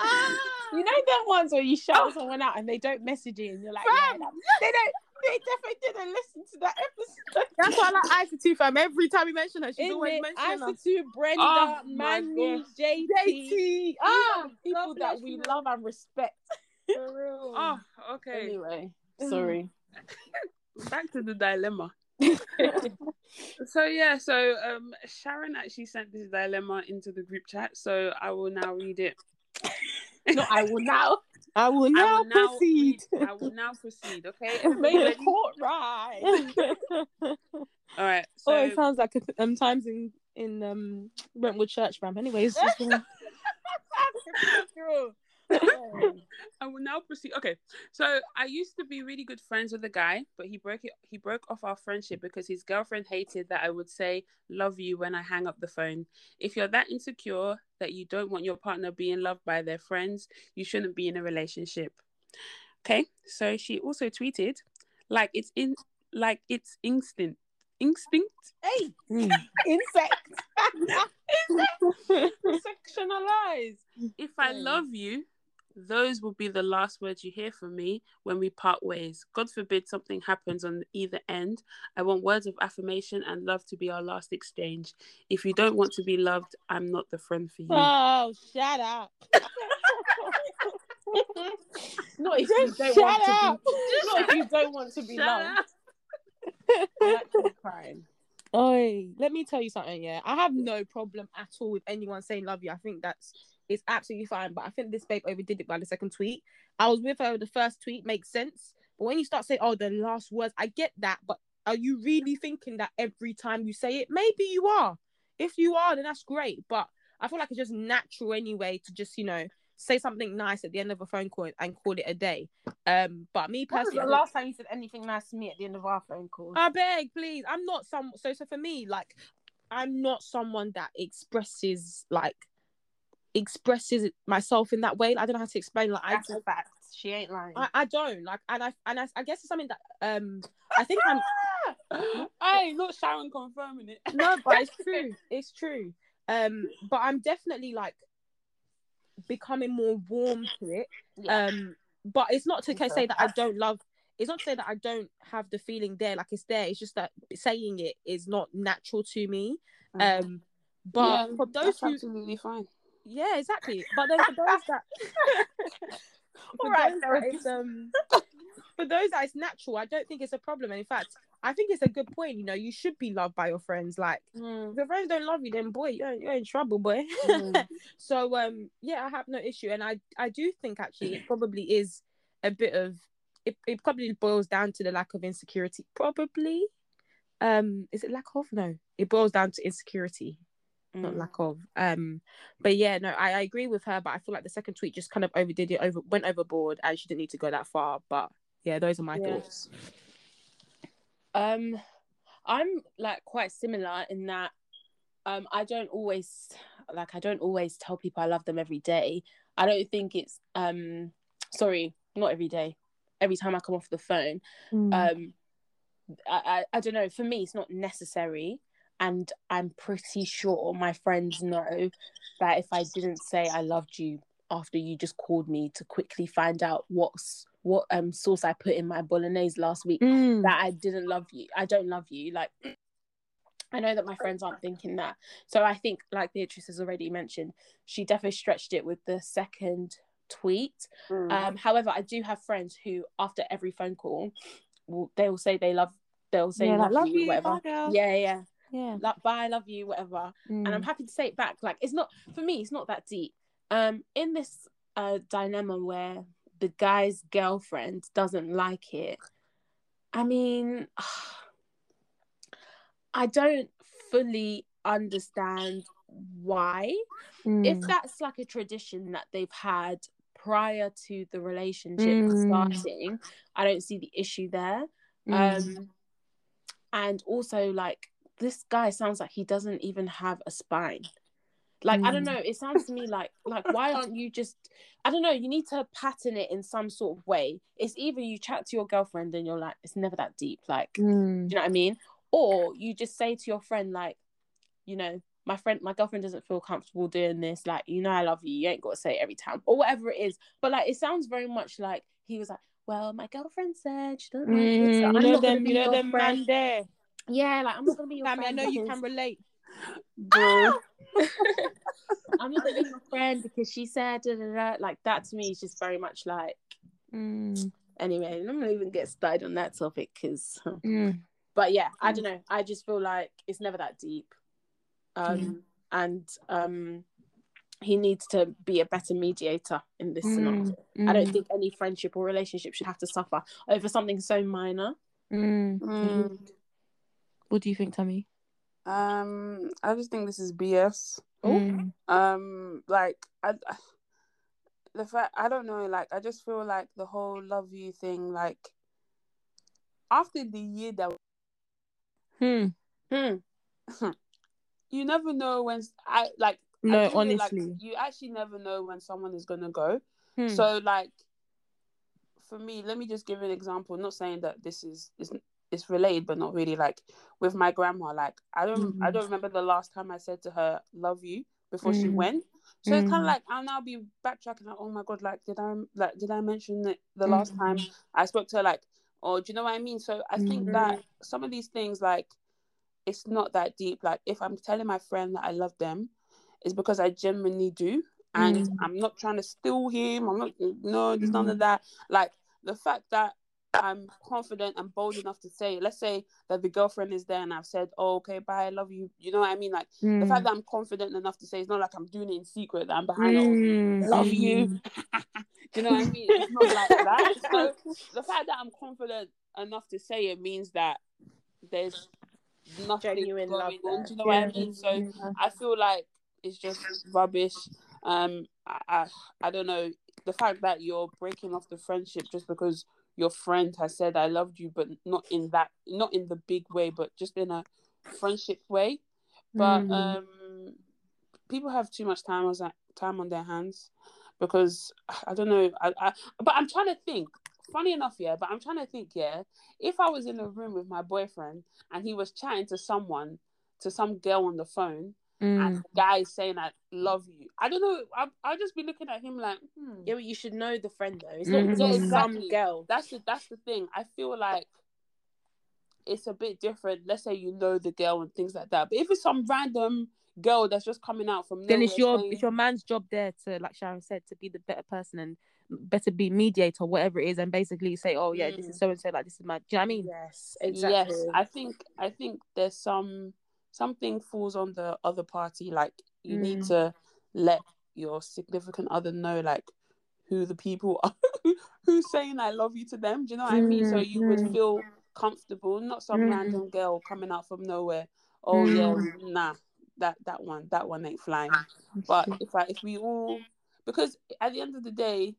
<laughs> ah, You know them ones where you shout someone out and they don't message you and you're like, yeah, Fam. that- they don't. They definitely didn't listen to that episode. that's why I like Isa too, fam. Every time we mention her, she's Isn't always mentioning Answer us. to Brenda, Oh my Manu, gosh. JT, JT. Ah, people God that we love and respect. For real. Oh, okay. Anyway, sorry. <laughs> Back to the dilemma. <laughs> So yeah, so um Sharon actually sent this dilemma into the group chat, so I will now read it. <laughs> no, I will now. I will I now will now proceed. read- I will now proceed, okay? <laughs> Made a court ride. <laughs> All right. So oh, it sounds like a, um times in in um Brentwood Church, fam. Anyways, just, True. I will now proceed. Okay, so I used to be really good friends with a guy, but he broke it. He broke off our friendship because his girlfriend hated that I would say "love you" when I hang up the phone. If you're that insecure that you don't want your partner being loved by their friends, you shouldn't be in a relationship. Okay, so she also tweeted, "Like it's in, like it's instinct, instinct." Hey, mm. <laughs> insect. <laughs> <laughs> Sectionalized. If I love you, those will be the last words you hear from me when we part ways. God forbid something happens on either end. I want words of affirmation and love to be our last exchange. If you don't want to be loved, I'm not the friend for you. oh, shut up. <laughs> Not if you don't shut want up. to be. <laughs> Not if you don't want to be Shut loved. up. I'm actually crying. Oi, let me tell you something. Yeah, I have no problem at all with anyone saying love you. I think that's it's absolutely fine. But I think this babe overdid it by the second tweet. I was with her. The first tweet makes sense, but when you start saying, "Oh, the last words," I get that. But are you really thinking that every time you say it? Maybe you are. If you are, then that's great. But I feel like it's just natural anyway to just you know say something nice at the end of a phone call and call it a day. Um, but me personally, the last time you said anything nice to me at the end of our phone call? I beg, please. I'm not some. So, so for me, like, I'm not someone that expresses like expresses myself in that way. I don't know how to explain. Like, I, That's a fact. She ain't lying. I, I don't like, and I, and I, I guess it's something that um, I think I'm. <laughs> hey, not Sharon confirming it. No, but it's <laughs> true. It's true. Um, but I'm definitely like becoming more warm to it. Yeah. Um, but it's not to Okay. say that I don't love. It's not to say that I don't have the feeling there. Like it's there. It's just that saying it is not natural to me. Um, but Yeah, for those who, absolutely fine. Yeah, exactly. But then for those that, <laughs> for All right, those that it's, um, for those that it's natural, I don't think it's a problem. And in fact, I think it's a good point. You know, you should be loved by your friends. Like Mm, if your friends don't love you, then boy, you're, you're in trouble, boy. mm. <laughs> so um, yeah, I have no issue, and I I do think actually it probably is a bit of it. It probably boils down to the lack of insecurity. Probably, um, is it lack of? No, it boils down to insecurity not Mm. lack of. Um, but yeah, no, I, I agree with her, but I feel like the second tweet just kind of overdid it, over went overboard, and she didn't need to go that far. But yeah, those are my Yeah. thoughts. Um, I'm like quite similar in that um I don't always like I don't always tell people I love them every day. I don't think it's um sorry, not every day. Every time I come off the phone. Mm. Um I, I, I don't know, for me it's not necessary. And I'm pretty sure my friends know that if I didn't say I loved you after you just called me to quickly find out what's what um sauce I put in my bolognese last week Mm. that I didn't love you. I don't love you. Like <clears throat> I know that my friends aren't thinking that. So I think, like Beatrice has already mentioned, she definitely stretched it with the second tweet. Mm. Um, however, I do have friends who, after every phone call, will, they will say they love, they'll say Yeah, love, "Love you, you, whatever. Yeah, yeah. Yeah. Like, bye, I love you, whatever. Mm. And I'm happy to say it back. Like, it's not, for me, it's not that deep. Um, in this uh, dilemma where the guy's girlfriend doesn't like it, I mean, <sighs> I don't fully understand why. Mm. If that's like a tradition that they've had prior to the relationship Mm. starting, I don't see the issue there. Mm. Um, and also, like, this guy sounds like he doesn't even have a spine. Like, I don't Mm. know. It sounds to me like, like, why <laughs> aren't you just? I don't know. You need to pattern it in some sort of way. It's either you chat to your girlfriend and you're like, it's never that deep. Like, Mm. you know what I mean? Or you just say to your friend, like, you know, my friend, my girlfriend doesn't feel comfortable doing this. Like, you know, I love you. You ain't got to say it every time, or whatever it is. But like, it sounds very much like he was like, well, my girlfriend said she doesn't like it, so Mm, you know them, you know them friend. man there. Yeah, like I'm not gonna be your Sammy, I friend. know you can relate. Bro. <laughs> I'm not gonna be your friend because she said da, da, da. like that. To me, is just very much like. Mm. Anyway, I'm not even get started on that topic because. Mm. but yeah i don't know i just feel like it's never that deep um Mm. and um he needs to be a better mediator in this Mm. scenario i don't Mm. think any friendship or relationship should have to suffer over something so minor Mm. Mm. What do you think, Tammy? Um, I just think this is BS. Oh. Mm. Um, like I, the fact I don't know. Like I just feel like the whole love you thing. Like after the year that Hmm. hmm. <laughs> you never know when I like. I No, like honestly. you actually never know when someone is gonna go. Hmm. So like, for me, let me just give an example. not saying that this is is it's related, but not really. Like with my grandma, like I don't I Mhm. don't remember the last time I said to her "love you" before she Mhm. went. So it's kind of like I'll now be backtracking. Like, oh my god, like did I like did I mention it the last time I spoke to her? Like, or do you know what I mean? So I think that some of these things, like, it's not that deep. Like if I'm telling my friend that I love them, it's because I genuinely do, and Mm. I'm not trying to steal him. I'm not. No, there's none of that. Like the fact that I'm confident and bold enough to say, let's say that the girlfriend is there, and I've said, "Oh, okay, bye, I love you." You know what I mean? Like the fact that I'm confident enough to say, it's not like I'm doing it in secret. That I'm behind. Oh, Mm. love you. Mm. <laughs> Do you know what I mean? It's not like that. <laughs> So the fact that I'm confident enough to say it means that there's nothing Genuine going love on. Do you know what I mean? So yeah. I feel like it's just rubbish. Um, I, I I don't know the fact that you're breaking off the friendship just because your friend has said I loved you, but not in that, not in the big way, but just in a friendship way. But Mm. um, people have too much time on time on their hands because I don't know. I, I but I'm trying to think. Funny enough, yeah. But I'm trying to think, yeah. If I was in a room with my boyfriend and he was chatting to someone, to some girl on the phone, and Mm. the guy is saying I love you, I don't know. I I'll just be looking at him like, hmm. yeah but you should know the friend though it's not Mhm. it's not some exactly. girl That's the that's the thing. I feel like it's a bit different. Let's say you know the girl and things like that. But if it's some random girl that's just coming out from Then it's your saying- it's your man's job there to, like Sharon said, to be the better person and better be mediator, whatever it is, and basically say, oh yeah, this Mm. is so and so, like this is my. Do you know what I mean? yes exactly Yes, I think I think there's some something falls on the other party. Like you need Mm. to let your significant other know like who the people <laughs> are who's saying I love you to them. Do you know what I mean? So you would Mm. feel comfortable, not some Mm. random girl coming out from nowhere. Oh yeah, nah, that that one, that one ain't flying. But if I if we all because at the end of the day,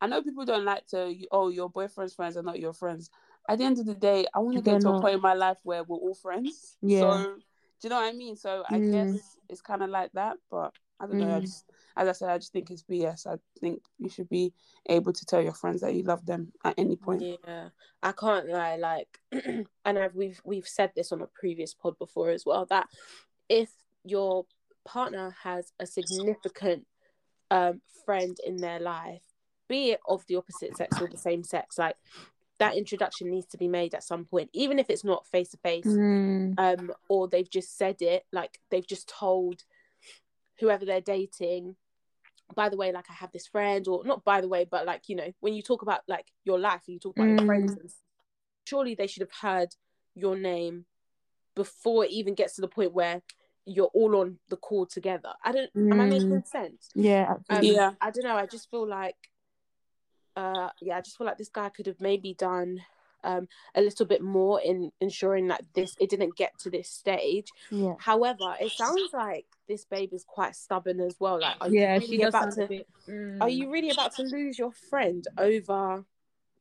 I know people don't like to oh your boyfriend's friends are not your friends. At the end of the day, I want to get to a point in my life where we're all friends. <laughs> Yeah. So do you know what I mean? So I Mm. guess it's kind of like that, but I don't know. I Mm. just, as I said, I just think it's BS. I think you should be able to tell your friends that you love them at any point. Yeah, I can't lie. Like, <clears throat> and I've we've we've said this on a previous pod before as well. That if your partner has a significant um friend in their life, be it of the opposite sex or the same sex, like that introduction needs to be made at some point, even if it's not face to face, Mm. um, or they've just said it, like they've just told whoever they're dating. By the way, like I have this friend, or not by the way, but like you know, when you talk about like your life, and you talk about your Mm. friends. And stuff, surely they should have heard your name before it even gets to the point where you're all on the call together. I don't. Am I making Mm. sense? Yeah, Um. Yeah. I don't know. I just feel like, uh, yeah, I just feel like this guy could have maybe done um a little bit more in ensuring that this it didn't get to this stage. yeah. However, it sounds like this babe is quite stubborn as well. Like, are you Yeah, really she does about to? bit. mm. Are you really about to lose your friend over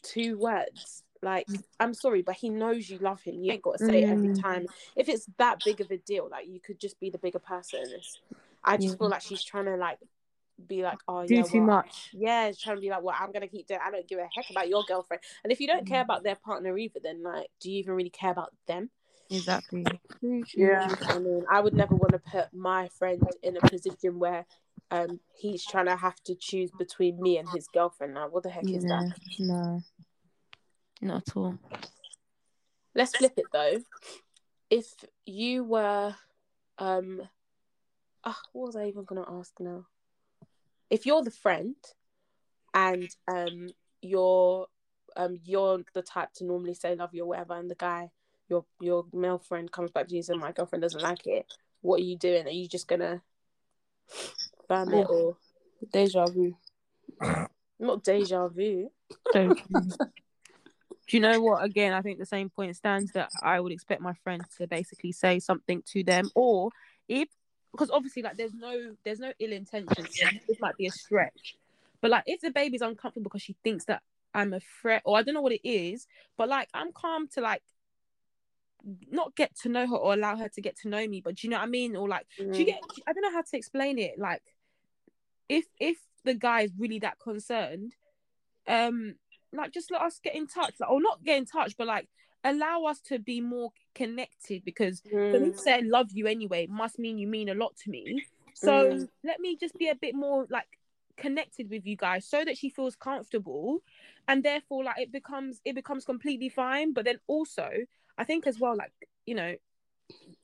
two words? Like, I'm sorry, but he knows you love him. You ain't got to say it every Mm. time. If it's that big of a deal, like you could just be the bigger person. I just Yeah. feel like she's trying to like be like, oh do yeah, too well, much? yeah, it's trying to be like, well, I'm gonna keep doing. I don't give a heck about your girlfriend. And if you don't care about their partner either, then like, do you even really care about them? Exactly. Yeah. I mean, I would never want to put my friend in a position where um he's trying to have to choose between me and his girlfriend. Now, what the heck is Yeah. that? No. Not at all. Let's flip it though. If you were, um, ah, what was I even gonna ask now? If you're the friend, and um, you're um, you're the type to normally say love you or whatever, and the guy, your your male friend comes back to you and says, my girlfriend doesn't like it. What are you doing? Are you just gonna ban it or Deja vu. not deja vu? <laughs> Do you know what? Again, I think the same point stands that I would expect my friend to basically say something to them, or if because obviously, like, there's no there's no ill intention. This might be a stretch, but like, if the baby's uncomfortable because she thinks that I'm a threat, or I don't know what it is, but like, I'm calm to like not get to know her or allow her to get to know me. But do you know what I mean? Or like, do you get? I don't know how to explain it. Like, if if the guy is really that concerned, um, like just let us get in touch, like, or not get in touch, but like allow us to be more connected because for me Mm, to say I love you anyway must mean you mean a lot to me. So Mm. let me just be a bit more like connected with you guys so that she feels comfortable and therefore like it becomes it becomes completely fine. But then also I think as well, like, you know,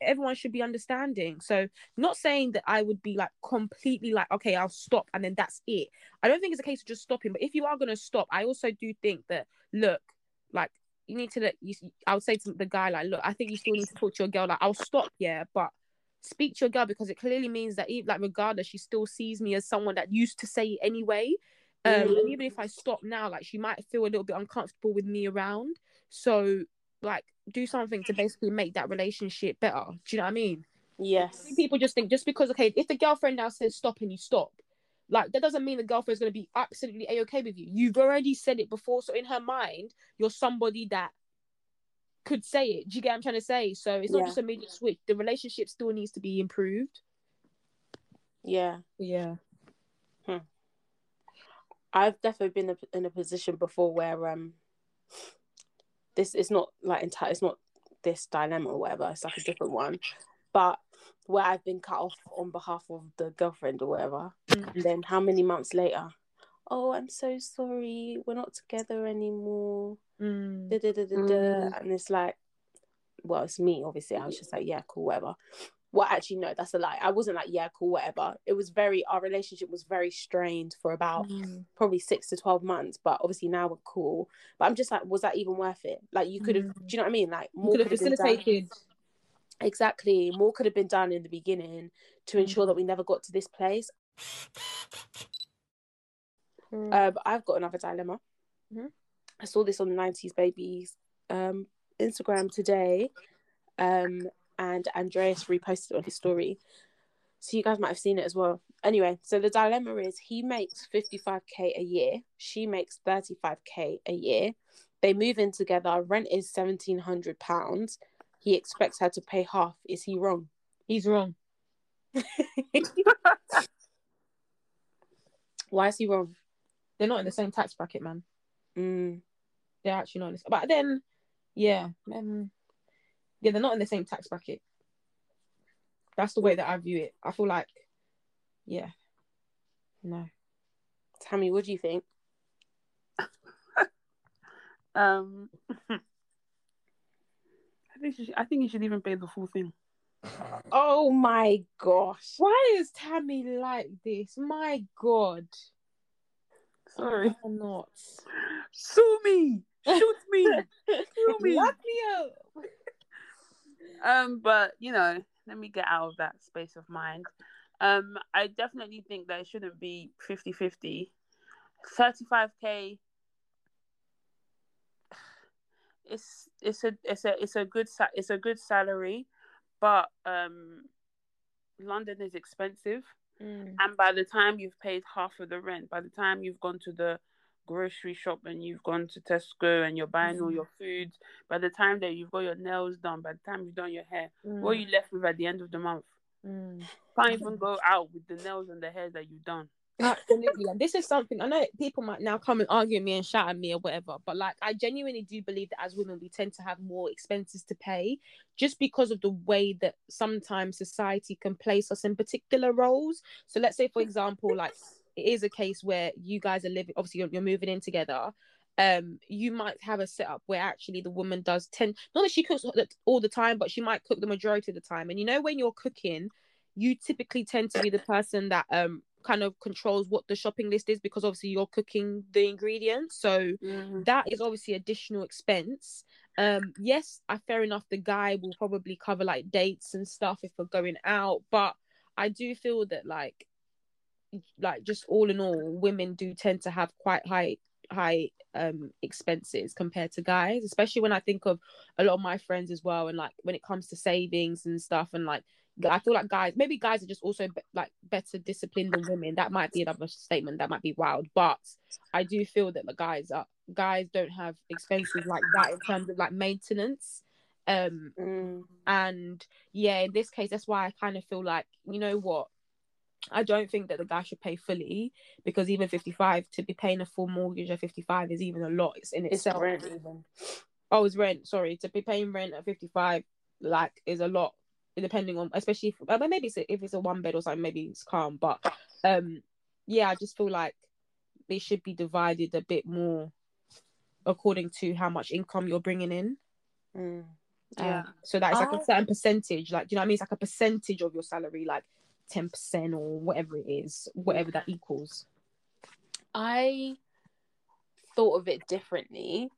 everyone should be understanding. So not saying that I would be like completely like, okay, I'll stop and then that's it. I don't think it's a case of just stopping, but if you are gonna stop, I also do think that look, like you need to let you I would say to the guy, like, look, I think you still need to talk to your girl. Like, I'll stop, yeah, but speak to your girl because it clearly means that even like regardless, she still sees me as someone that used to say anyway. Um, Mhm. and even if I stop now, like she might feel a little bit uncomfortable with me around. So like do something to basically make that relationship better. Do you know what I mean? yes. People just think just because okay, if the girlfriend now says stop and you stop, like that doesn't mean the girlfriend is gonna be absolutely a okay with you. You've already said it before, so in her mind, you're somebody that could say it. Do you get what I'm trying to say? So it's Yeah. not just a immediate switch. The relationship still needs to be improved. Yeah. Yeah. I've definitely been in a position before where um this is not like entire it's not this dilemma or whatever, it's like a different one. But where I've been cut off on behalf of the girlfriend or whatever. Mm. And then how many months later? Oh, I'm so sorry, we're not together anymore. Mm. Da, da, da, da, da. Mm. And it's like well, it's me, obviously. I was just like, yeah, cool, whatever. Well, actually, no, that's a lie. I wasn't like, yeah, cool, whatever. It was very, our relationship was very strained for about Mm. probably six to 12 months, but obviously now we're cool. But I'm just like, was that even worth it? Like, you could have, Mm. do you know what I mean? Like, more could have facilitated. Exactly. More could have been done in the beginning to Mm. ensure that we never got to this place. Mm. Uh, I've got another dilemma. Mhm. I saw this on the 90s Babies um, Instagram today. Um, and Andreas reposted it on his story. So you guys might have seen it as well. Anyway, so the dilemma is he makes 55k a year, she makes 35k a year. They move in together, rent is 1700 pounds. He expects her to pay half. Is he wrong? He's wrong. <laughs> <laughs> Why is he wrong? They're not in the same tax bracket, man. Mm, They're actually not in this. But then, yeah, um, yeah, they're not in the same tax bracket. That's the way that I view it. I feel like, yeah, no. Tammy, what do you think? <laughs> Um, <laughs> I think she, I think you should even pay the full thing. Oh my gosh. Why is Tammy like this? My God. Sorry, I'm not. sue me, shoot me, <laughs> sue me. Lock me up. <laughs> Um, but you know, let me get out of that space of mind. Um, I definitely think that it shouldn't be 50-50. 35k <sighs> it's it's a it's a it's a good sa- it's a good salary, but um London is expensive Mm. and by the time you've paid half of the rent, by the time you've gone to the grocery shop and you've gone to Tesco and you're buying all your foods, by the time that you've got your nails done, by the time you've done your hair, what are you left with at the end of the month? Mm. Can't even go out with the nails and the hair that you've done. Absolutely. And this is something I know people might now come and argue me and shout at me or whatever, but like I genuinely do believe that as women we tend to have more expenses to pay just because of the way that sometimes society can place us in particular roles. So let's say for example, like it is a case where you guys are living obviously you're, you're moving in together. Um, you might have a setup where actually the woman does tend not that she cooks all the time, but she might cook the majority of the time. And you know, when you're cooking, you typically tend to be the person that um kind of controls what the shopping list is because obviously you're cooking the ingredients. So that is obviously additional expense. Um yes I, fair enough the guy will probably cover like dates and stuff if we're going out but i do feel that like like just all in all women do tend to have quite high high um expenses compared to guys especially when i think of a lot of my friends as well and like when it comes to savings and stuff and like I feel like guys, maybe guys are just also be- like better disciplined than women. That might be another statement that might be wild, but I do feel that the guys are guys don't have expenses like that in terms of like maintenance. Um, Mm. and yeah, in this case, that's why I kind of feel like you know what, I don't think that the guy should pay fully because even fifty five to be paying a full mortgage at fifty five is even a lot. It's in It's itself. rent even. Oh, it's rent. Sorry, to be paying rent at fifty five like is a lot depending on especially if uh, maybe it's a, if it's a one bed or something maybe it's calm but um yeah i just feel like they should be divided a bit more according to how much income you're bringing in Mm. Yeah. Um, so that it's like Oh. a certain percentage like do you know what i mean it's like a percentage of your salary like 10% or whatever it is whatever that equals I thought of it differently.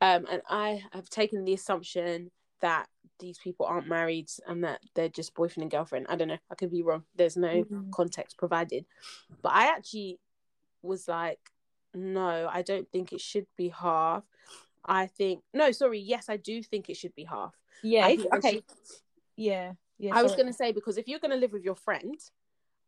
Um, and I have taken the assumption that these people aren't married and that they're just boyfriend and girlfriend. I don't know. I could be wrong. There's no Mhm. context provided. But I actually was like, no, I don't think it should be half. I think no, sorry, yes, I do think it should be half. yeah I if- think it okay should- yeah yeah I was gonna say because if you're gonna live with your friend,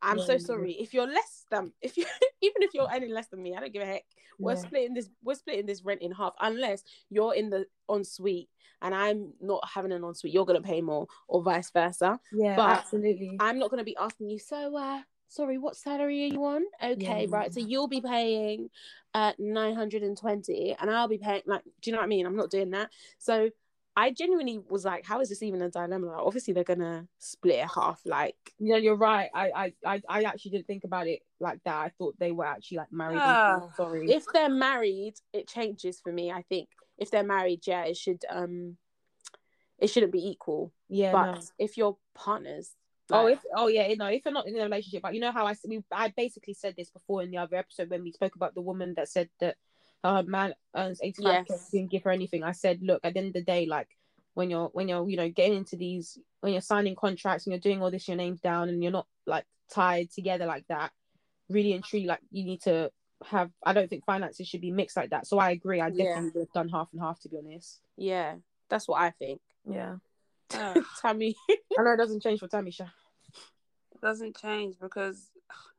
I'm Yeah, so sorry. If you're less than if you <laughs> even if you're earning less than me, I don't give a heck. We're Yeah. splitting this we're splitting this rent in half unless you're in the ensuite and I'm not having an ensuite, you're gonna pay more or vice versa. yeah but absolutely I'm not gonna be asking you, so uh sorry, what salary are you on? Okay, Yeah. right. So you'll be paying uh 920 and I'll be paying like do you know what I mean? I'm not doing that. So I genuinely was like, how is this even a dilemma? Like, obviously they're gonna split it half like Yeah, you're right. I, I, I, I actually didn't think about it like that. I thought they were actually like married. and- Ah. sorry. if they're married, it changes for me. I think if they're married, yeah, it should um, it shouldn't be equal. yeah. but no. if you're partners, Oh, if oh yeah, no. If you're not in a relationship, but you know how I s- we I basically said this before in the other episode when we spoke about the woman that said that her man earns eighty five Yes. didn't give her anything. I said, look, at the end of the day, like when you're when you're you know getting into these when you're signing contracts and you're doing all this, your name's down and you're not like tied together like that. Really and truly, like you need to have. I don't think finances should be mixed like that. So I agree. I Yeah. definitely would have done half and half to be honest. yeah, that's what I think. Yeah. <laughs> Ah. <laughs> Tammy, I know it doesn't change for Tamisha. It doesn't change because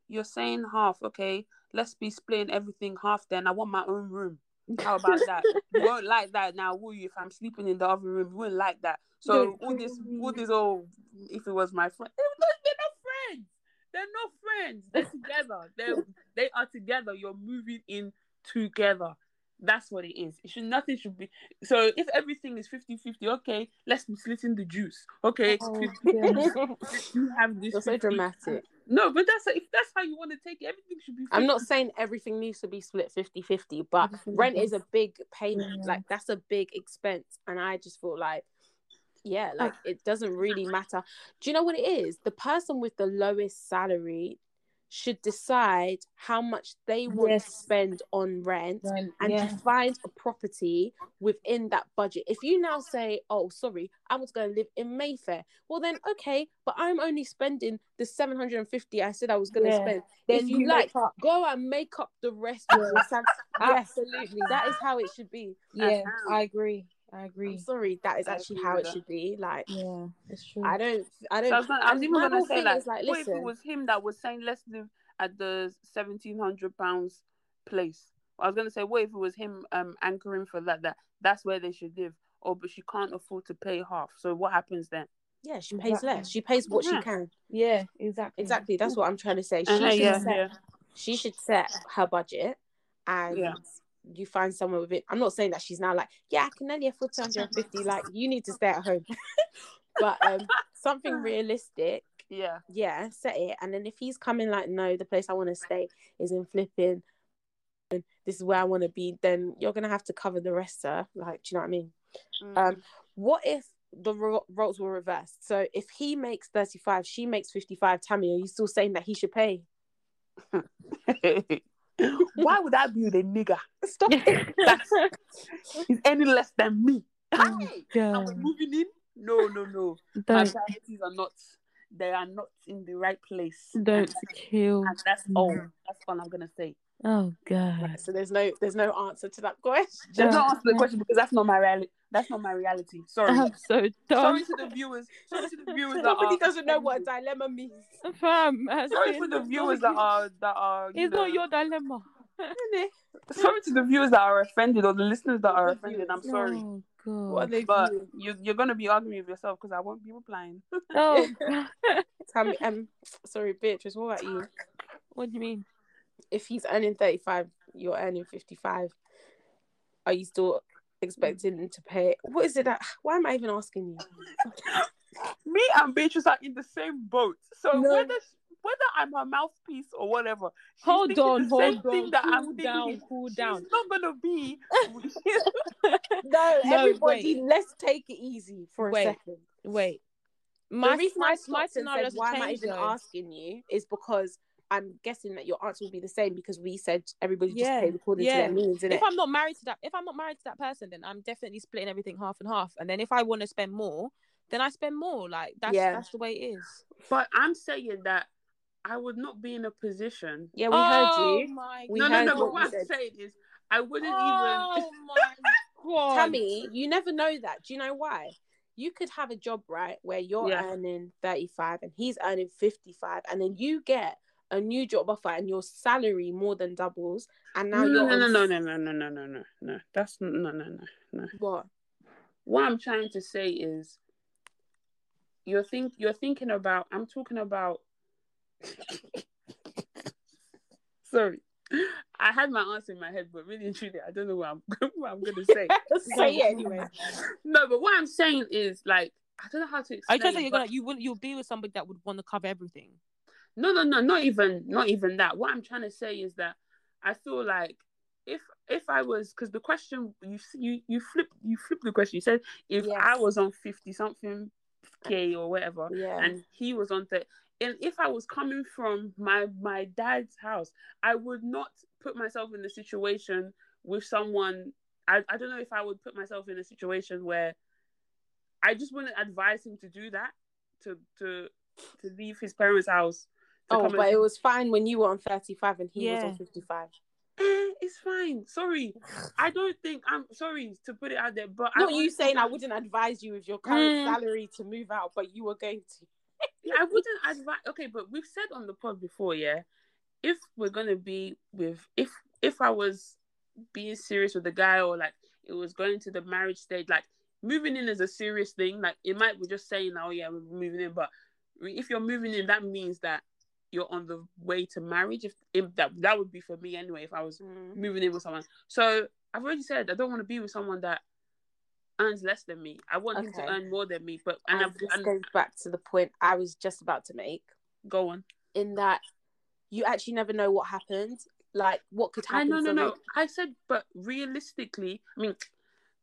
you're saying half. Okay, let's be splitting everything half. Then I want my own room. How <laughs> about that? you won't like that now, will you? If I'm sleeping in the other room, you wouldn't like that. So all this, all this, all if it was my friend, they're not friends. They're not friends. They're <laughs> together. They they are together. You're moving in together. That's what it is. It should nothing should be. So if everything is 50-50, okay, let's be splitting the juice. Okay, Oh, you have this. you're so 50. dramatic. No, but that's if that's how you want to take it, everything should be. I'm not saying everything needs to be split 50-50, but rent is a big payment. Yeah. Like that's a big expense. And I just feel like, yeah, ah. like it doesn't really matter. Do you know what it is? The person with the lowest salary should decide how much they want to spend on rent Rent, and yeah. to find a property within that budget. If you now say, "Oh, sorry, I was going to live in Mayfair," well then okay, but I'm only spending the 750 I said I was going to Yeah. spend. Then if you, you like, go and make up the rest. Yes, Absolutely. that is how it should be. Yeah. I agree. I I'm agree. sorry, that is I actually how it that. should be. Like, Yeah, it's true. I don't, I don't. So I was, I was even gonna say thing like, is, like, what if it was him that was saying let's live at the seventeen hundred pounds place? I was gonna say, what if it was him um anchoring for that? That that's where they should live. Oh, but she can't afford to pay half. So what happens then? yeah, she pays Exactly. less. She pays what Yeah. she can. yeah, exactly. Exactly. That's what I'm trying to say. She Uh-huh, should yeah, set yeah. she should set her budget and Yeah. You find someone with it. I'm not saying that she's now like, yeah, I can only afford 250. Like, you need to stay at home. <laughs> but um, something <laughs> realistic, Yeah. yeah, set it. And then if he's coming like, no, the place I want to stay is in flipping, and this is where I want to be, then you're gonna have to cover the rest, sir. Like, do you know what I mean? Mm. Um, what if the ro- roles were reversed? So if he makes 35, she makes 55. Tammy, are you still saying that he should pay? <laughs> Why would I be the nigga? Stop it. He's any less than me. Oh, Hey! And we're moving in? No, no, no. My Don't priorities are not. They are not in the right place. don't kill. And that's all. That's all I'm gonna say. Oh God. Right, so there's no there's no answer to that question. Yeah. don't answer the question because that's not my reality. That's not my reality. Sorry. I'm so Sorry dumb. to the viewers. Sorry to the <laughs> viewers that Nobody are doesn't know what a dilemma means. Fam, Sorry for the viewers that are that are. you It's not your dilemma. Sorry to the viewers that are offended or the listeners that are offended. I'm sorry, Oh What are God. but viewing? you you're gonna be arguing with yourself because I won't be replying. <laughs> <laughs> Oh God. Tell me, um, sorry, Beatrice. What about you? What do you mean? If he's earning thirty five, you're earning fifty five. Are you still expecting him to pay? What is it that? Why am I even asking you? <laughs> Me and Beatrice are in the same boat. So No. whether whether I'm her mouthpiece or whatever, she's Hold on, the same hold thing on. that Cool I'm down, thinking. cool She's down. not gonna be. <laughs> No, No, everybody, let's take it easy for a Wait. second. Wait. the My reason my I my scenario said, why am I even though. asking you is because I'm guessing that your answer will be the same because we said everybody just Yeah, paid according yeah. to their means, isn't If it? I'm not married to that, if I'm not married to that person, then I'm definitely splitting everything half and half. And then if I want to spend more, then I spend more. Like that's Yeah. that's the way it is. But I'm saying that I would not be in a position. Yeah, we oh, heard you. Oh my We no, no, heard no. what what I'm saying is, I wouldn't oh even. Oh <laughs> my god, Tammy, you never know that. Do you know why? You could have a job, right, where you're Yeah. earning 35 and he's earning 55, and then you get a new job offer and your salary more than doubles, and now No, you're no, no, on no, no, no, no, no, no, no, no. That's no, no, no, no. what? What I'm trying to say is, you're think you're thinking about. I'm talking about. <laughs> Sorry, I had my answer in my head, but really and truly, I don't know what I'm <laughs> what I'm gonna say. <laughs> Say it anyway. no, but what I'm saying is like I don't know how to Are you explain. trying to say you're but- gonna you will you'll be with somebody that would want to cover everything? No, no, no, not even, not even that. What I'm trying to say is that I feel like if if I was because the question you you you flip you flip the question. You said if Yes. I was on fifty something k or whatever, Yeah. and he was on thirty. And if I was coming from my my dad's house, I would not put myself in a situation with someone. I, I don't know if I would put myself in a situation where I just wouldn't advise him to do that to to to leave his parents' house. Oh, but it was fine when you were on 35 and he was on 55. Eh, it's fine. Sorry, I don't think I'm sorry to put it out there, but Not I you saying I wouldn't advise you with your current Mm. salary to move out, but you were going to. Yeah, I wouldn't advise. Okay, but we've said on the pod before, yeah. If we're gonna be with, if if I was being serious with the guy, or like it was going to the marriage stage, like moving in is a serious thing. Like it might be just saying, "Oh yeah, we're moving in," but if you're moving in, that means that you're on the way to marriage. If, if that that would be for me anyway, if I was mm. moving in with someone. So I've already said I don't want to be with someone that earns less than me. I want him to earn more than me. But and, And I've, this and goes back to the point I was just about to make. go on. in that you actually never know what happened, like what could I happen. no no no. I said, but realistically, I mean,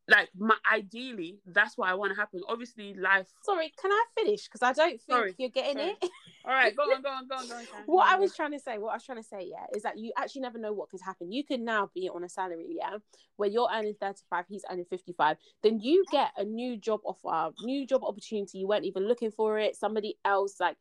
like my ideally, that's what I want to happen. Obviously, life. Sorry, can I finish? Because I don't think Sorry, you're getting sorry. it. All right, go on, go on, go on, go on. <laughs> What I was trying to say, what I was trying to say, yeah, is that you actually never know what could happen. You could now be on a salary, yeah, where you're earning 35, he's earning 55. Then you get a new job offer, new job opportunity. You weren't even looking for it. Somebody else like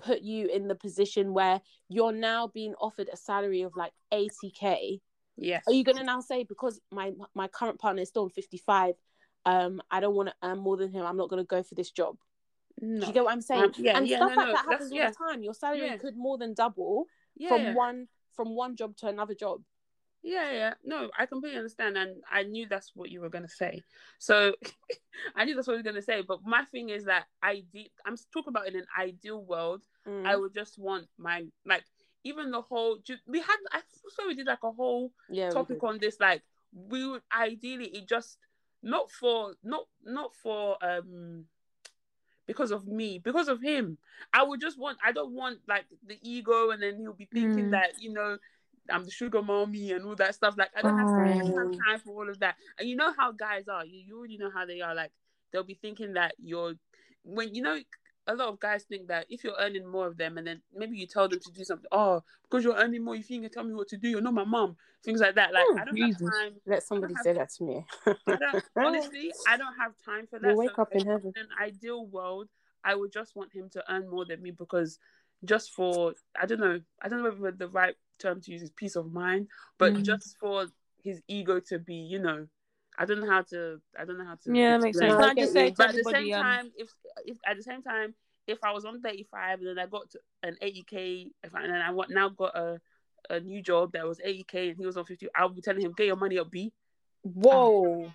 put you in the position where you're now being offered a salary of like 80k. Yes. Are you gonna now say because my my current partner is still on 55, um, I don't want to earn more than him. I'm not gonna go for this job. No. Do you get what I'm saying? Um, yeah, and yeah, stuff no, like no, that happens all yeah. the time. Your salary could more than double yeah, from one from one job to another job. Yeah, yeah. No, I completely understand, and I knew that's what you were gonna say. So <laughs> I knew that's what you were gonna say. But my thing is that I de- I'm talking about in an ideal world. Mm. I would just want my like even the whole. We had I saw we did like a whole yeah, topic on this. Like we would ideally it just not for not not for um because of me because of him. I would just want. I don't want like the ego, and then he'll be thinking Mm. that you know. I'm the sugar mommy and all that stuff. Like I don't have time, I don't Oh. have time for all of that. And you know how guys are. You, you already know how they are. Like they'll be thinking that you're when you know a lot of guys think that if you're earning more of them and then maybe you tell them to do something, oh, because you're earning more, you think you can tell me what to do. You're not my mom. Things like that. Like Oh, I don't Jesus. have time. Let somebody say that to me. I <laughs> honestly. I don't have time for that. Wake So up in heaven. in an ideal world, I would just want him to earn more than me because just for I don't know, I don't know whether the right term to use is peace of mind, but Mm. just for his ego to be, you know, I don't know how to I don't know how to Yeah, that makes sense. Can I I just say But at the same um, time, if if at the same time, if I was on 35 and then I got to an 80k, if I, and then I want now got a a new job that was 80k and he was on 50, I'll be telling him, get your money up, B. Whoa.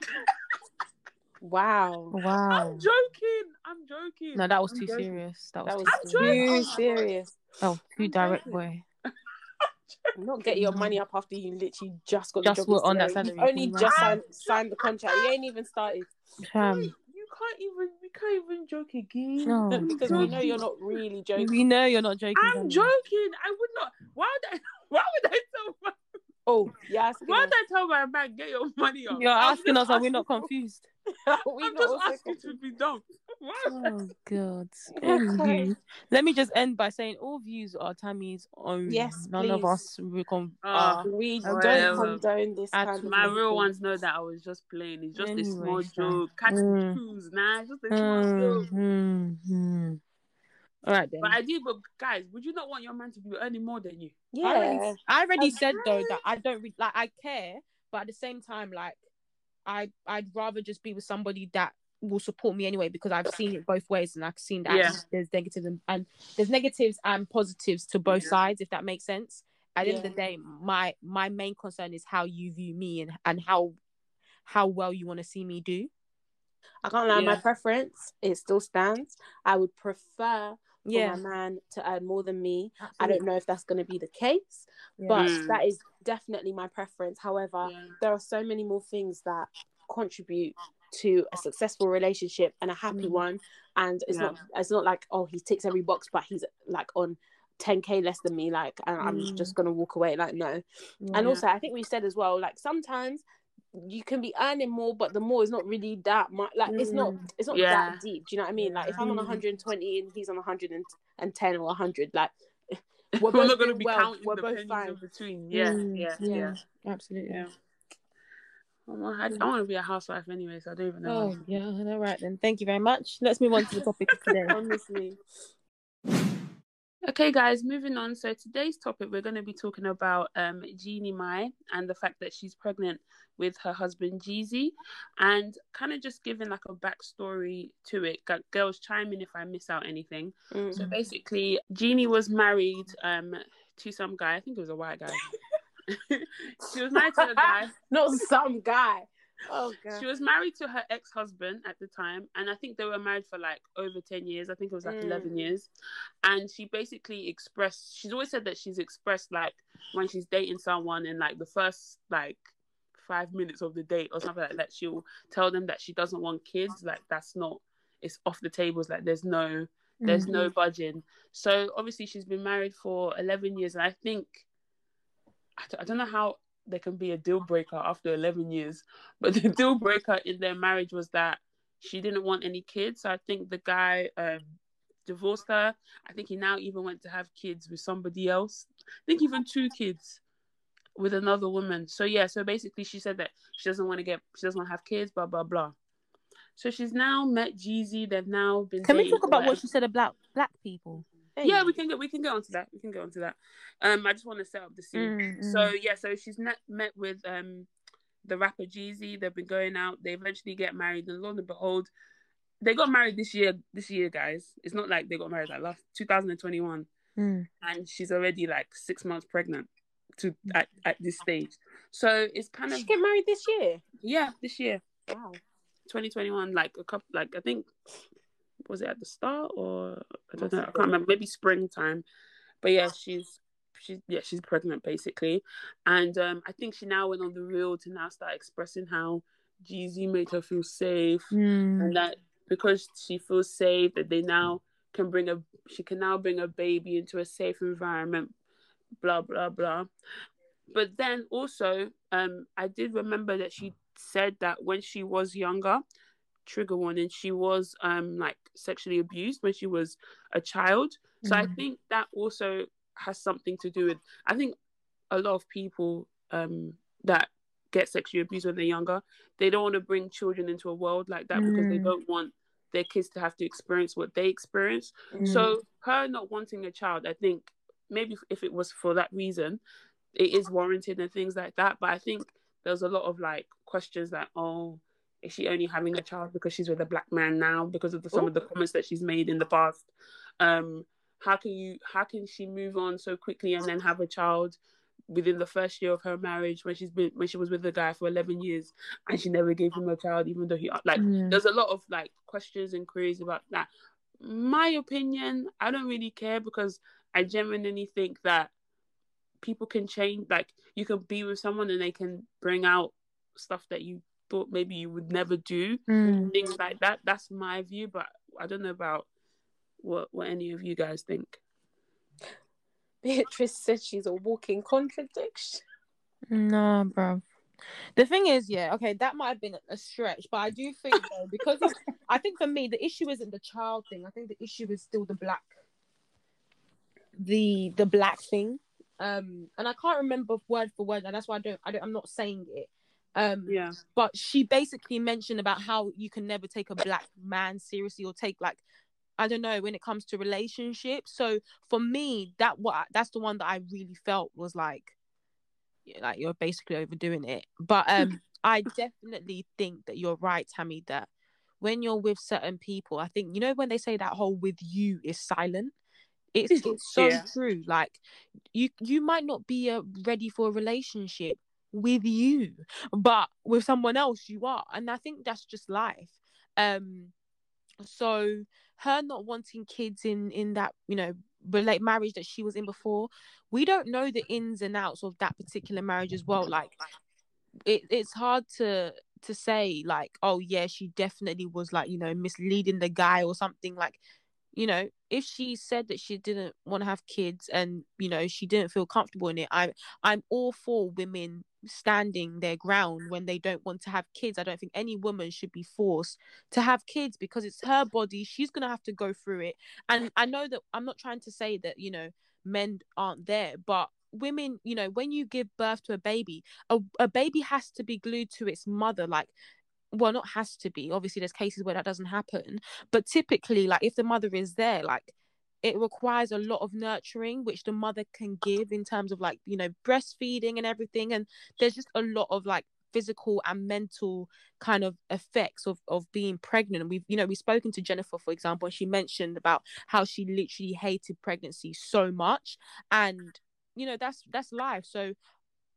<laughs> wow. wow. I'm joking. I'm joking. No, that was I'm too joking. serious. That That was, was too serious. serious. Oh, too I'm direct, joking. boy. <laughs> Not get your money up after you literally just got the job. on that salary. You only just signed, signed the contract. You ain't even started Wait, you can't even we can't even joke again. No. <laughs> because we know you're not really joking. we know you're not joking. I'm joking. I would not. Why would I? <laughs> Why would I tell my? Oh, yeah. asking Why us. would I tell my man get your money up? You're I'm asking just us, and we're asking not confused. <laughs> we I'm just also asking to be dumb. Why? Oh God. <laughs> Anywho, Let me just end by saying all views are Tammy's own. Yes, None of us we con- Uh. We Oh, don't well, condone this at kind of My thing. real ones know that I was just playing. It's just a small joke. Catch Mm. the cruise, nah. It's just a small Mm, joke. mm, mm. All right then. But I do. But guys, would you not want your man to be earning more than you? I already, Yeah. I already Okay. said though that I don't re- like I care, but at the same time, like I I'd rather just be with somebody that will support me anyway because I've seen it both ways and I've seen that Yeah. there's negatives and, and there's negatives and positives to both Yeah. sides if that makes sense. At the end of the day, my my main concern is how you view me and and how how well you want to see me do. I can't lie. My preference it still stands. I would prefer for Yeah, my man to earn more than me. I don't know if that's going to be the case, Yeah. but Mm. that is definitely my preference. However, Yeah. there are so many more things that contribute to a successful relationship and a happy Mm. one. And it's Yeah. not it's not like oh he ticks every box, but he's like on 10k less than me. Like and I'm Mm. just gonna walk away. Like no. Yeah. And also, I think we said as well, like sometimes you can be earning more, but the more is not really that much. Like it's not, it's not Yeah. that deep. Do you know what I mean? Like if I'm on Mm. 120 and he's on 110 or 100, like <laughs> we're, We're, both not going to doing be well. counting We're the both fine. in between. Yeah, Mm, yeah, yeah. yeah, absolutely. yeah. I, I want to be a housewife anyway, so I don't even know. Oh yeah, all right then. Thank you very much. Let's move on to the topic of today. <laughs> Honestly, Okay, guys, moving on. So today's topic, we're going to be talking about um, Jeannie Mai and the fact that she's pregnant with her husband Jeezy, and kind of just giving like a backstory to it. G- Girls, chime in if I miss out anything. Mm. So basically, Jeannie was married um, to some guy. I think it was a white guy. <laughs> <laughs> she was married to a guy. not some guy. Oh <laughs> god. She was married to her ex husband at the time, and I think they were married for like over 10 years. I think it was like Mm. 11 years. And she basically expressed, she's always said that she's expressed like when she's dating someone in like the first like five minutes of the date or something like that, she'll tell them that she doesn't want kids. Like, that's not, it's off the tables. Like, there's no, there's no budging. So obviously she's been married for 11 years, and I think I I don't know how there can be a deal breaker after 11 years, <laughs> but the deal breaker in their marriage was that she didn't want any kids. So I think the guy um, divorced her. I think he now even went to have kids with somebody else. I think even two kids with another woman. So yeah, so basically she said that she doesn't want to get she doesn't want to have kids, blah blah blah. So she's now met Jeezy. They've now been. Can we talk about for, what she said about black people? Yeah, we can go. we can get onto that. We can get onto that. Um, I just want to set up the scene. Mm, So yeah, so she's met met with um the rapper Jeezy. They've been going out. They eventually get married, and lo and behold, they got married this year. This year, guys. It's not like they got married like last 2021, Mm. and she's already like six months pregnant to at, at this stage. So it's kind Did of she get married this year? yeah, this year. Wow. 2021, like a couple, like I think, was it at the start or I don't know, I can't remember, maybe springtime. But yeah, she's she's yeah, she's pregnant basically, and um, I think she now went on the Real to now start expressing how Jeezy made her feel safe, Mm. and that because she feels safe, that they now can bring a she can now bring a baby into a safe environment, blah blah blah. But then also, um, I did remember that she said that when she was younger, trigger warning, she was um like sexually abused when she was a child. So I Mm. think that also has something to do with. I think a lot of people um that get sexually abused when they're younger, they don't want to bring children into a world like that because they Mm. don't want their kids to have to experience what they experience. So her not wanting a child, I think maybe if it was for that reason, it is warranted and things like that. But I think there's a lot of like questions that oh, is she only having a child because she's with a black man now because of the, some of the comments that she's made in the past? Um, how can you how can she move on so quickly and then have a child within the first year of her marriage when she's been when she was with the guy for 11 years and she never gave him a child even though he like Yeah. there's a lot of like questions and queries about that my opinion i don't really care because i genuinely think that people can change like you can be with someone and they can bring out stuff that you thought maybe you would never do Mm. things like that that's my view but i don't know about what what any of you guys think Beatrice said she's a walking contradiction. No, bro. The thing is, yeah, okay, that might have been a stretch, but I do think though, <laughs> because I think for me the issue isn't the child thing. I think the issue is still the black, the the black thing. Um, and I can't remember word for word, and that's why I don't, I don't, I'm not saying it. Um, yeah but she basically mentioned about how you can never take a black man seriously or take like I don't know when it comes to relationships. So for me, that what that's the one that I really felt was like, like you're basically overdoing it. But um, <laughs> I definitely think that you're right, Tammy. That when you're with certain people, I think you know when they say that whole "with you" is silent. It's <laughs> it's so Yeah. true. Like you you might not be uh, ready for a relationship with you, but with someone else you are, and I think that's just life. Um, so her not wanting kids in in that you know relate marriage that she was in before we don't know the ins and outs of that particular marriage as well. Like it, it's hard to to say like oh yeah she definitely was like you know misleading the guy or something. Like you know if she said that she didn't want to have kids and you know she didn't feel comfortable in it i'm i'm all for women standing their ground when they don't want to have kids. I don't think any woman should be forced to have kids because it's her body. She's going to have to go through it. And i know that i'm not trying to say that you know men aren't there but women you know when you give birth to a baby a, a baby has to be glued to its mother. Like well not has to be obviously there's cases where that doesn't happen but typically like if the mother is there like it requires a lot of nurturing which the mother can give in terms of like you know breastfeeding and everything and there's just a lot of like physical and mental kind of effects of of being pregnant. And we've you know we've spoken to jennifer for example and she mentioned about how she literally hated pregnancy so much and you know that's that's life. So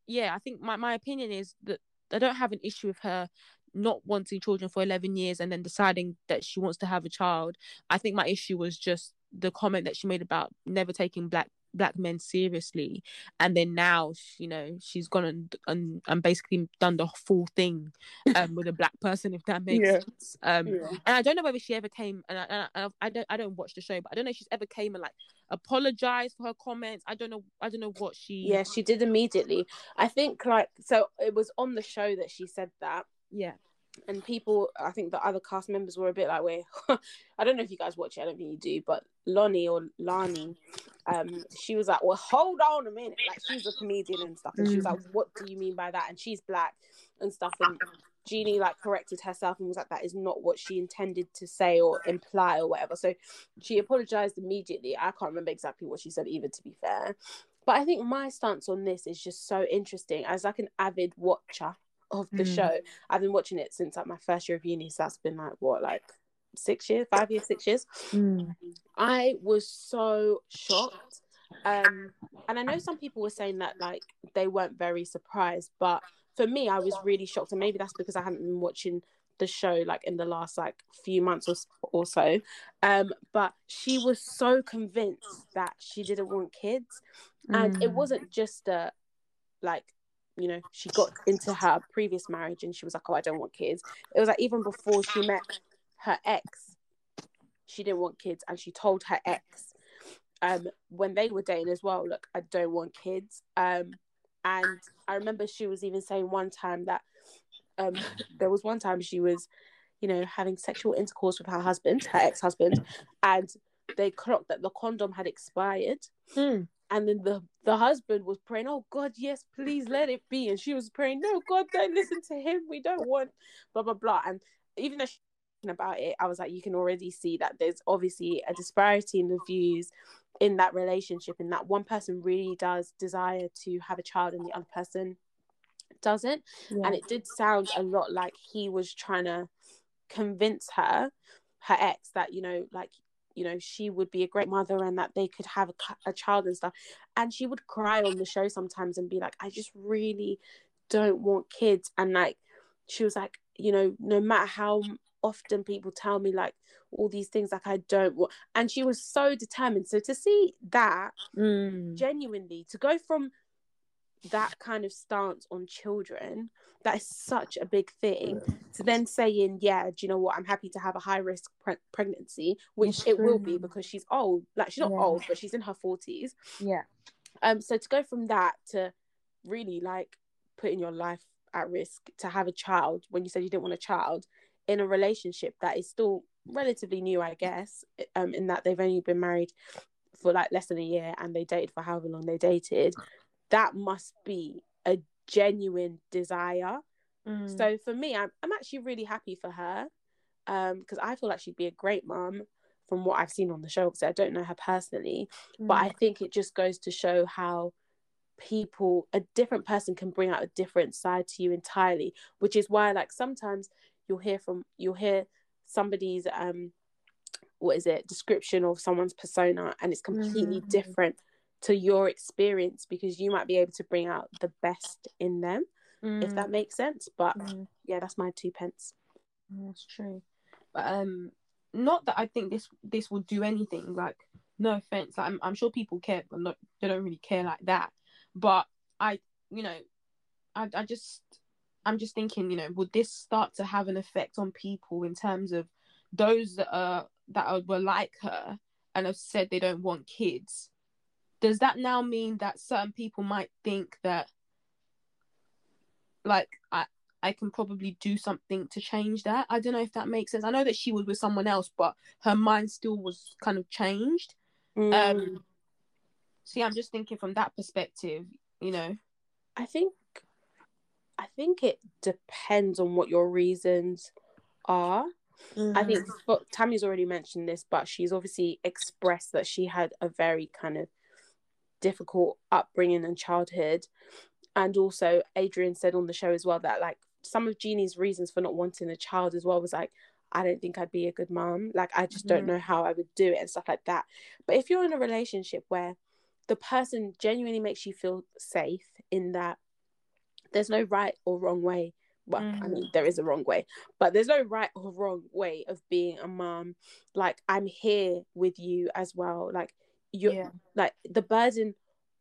yeah i think my, my opinion is that i don't have an issue with her not wanting children for 11 years and then deciding that she wants to have a child i think my issue was just the comment that she made about never taking black black men seriously and then now you know she's gone and and, and basically done the full thing um with a black person if that makes Yeah. sense um Yeah. and I don't know whether she ever came and I, and I, I don't I don't watch the show but I don't know if she's ever came and like apologized for her comments I don't know I don't know what she Yeah, she did immediately. I think like so it was on the show that she said that. Yeah. And people i think the other cast members were a bit like wait <laughs> i don't know if you guys watch it i don't think you do but lonnie or lani um she was like well hold on a minute like she's a comedian and stuff. And she was like what do you mean by that? And she's black and stuff and Jeannie like corrected herself and was like that is not what she intended to say or imply or whatever. So she apologized immediately. I can't remember exactly what she said either to be fair. But i think my stance on this is just so interesting as like an avid watcher of the Mm. show I've been watching it since like my first year of uni, so that's been like what, like six years, five years, six years. Mm. I was so shocked. Um, and I know some people were saying that like they weren't very surprised, but for me, I was really shocked, and maybe that's because I hadn't been watching the show like in the last like few months or, or so. Um, but she was so convinced that she didn't want kids, and it Mm. wasn't just a like you know she got into her previous marriage and she was like oh i don't want kids. It was like even before she met her ex she didn't want kids and she told her ex um when they were dating as well look i don't want kids. Um and i remember she was even saying one time that um there was one time she was you know having sexual intercourse with her husband her ex-husband and they clocked that the condom had expired. Mm. And then the the husband was praying oh god yes please let it be. And she was praying no god don't listen to him. We don't want blah blah blah. And even though she talking about it i was like you can already see that there's obviously a disparity in the views in that relationship and that one person really does desire to have a child and the other person doesn't. And it did sound a lot like he was trying to convince her her ex that you know like you know she would be a great mother and that they could have a, a child and stuff. And she would cry on the show sometimes and be like i just really don't want kids. And like she was like you know no matter how often people tell me like all these things like i don't want and she was so determined. So to see that Mm. genuinely to go from that kind of stance on children that is such a big thing. To then saying yeah do you know what? I'm happy to have a high risk pre- pregnancy which It's it will be because she's old like she's not Yeah. old but she's in her 40s yeah. Um so to go from that to really like putting your life at risk to have a child when you said you didn't want a child in a relationship that is still relatively new i guess um in that they've only been married for like less than a year and they dated for however long they dated that must be a genuine desire Mm. so for me i'm, I'm actually really happy for her um because i feel like she'd be a great mom from what i've seen on the show because i don't know her personally but Mm. I think it just goes to show how people a different person can bring out a different side to you entirely which is why like sometimes you'll hear from you'll hear somebody's um what is it description of someone's persona and it's completely Mhm. different to your experience because you might be able to bring out the best in them if Mm. that makes sense but Mm. yeah that's my two pence That's true. But um not that I think this this will do anything, like no offense. Like, I'm I'm sure people care, but not they don't really care like that. But I you know, I I just I'm just thinking, you know, would this start to have an effect on people in terms of those that are that are, were like her and have said they don't want kids? Does that now mean that certain people might think that like I I can probably do something to change that. I don't know if that makes sense. I know that she was with someone else, but her mind still was kind of changed. Mm. Um, see, I'm just thinking from that perspective, you know. I think I think it depends on what your reasons are. I think Tammy's already mentioned this, but she's obviously expressed that she had a very kind of difficult upbringing and childhood. And also Adrienne said on the show as well that like some of Jeannie's reasons for not wanting a child as well was like, I don't think I'd be a good mom. Like I just don't Mhm. know how I would do it and stuff like that. But if you're in a relationship where the person genuinely makes you feel safe in that there's no right or wrong way well i Mhm. mean there is a wrong way but there's no right or wrong way of being a mom like i'm here with you as well like you Yeah. like the burden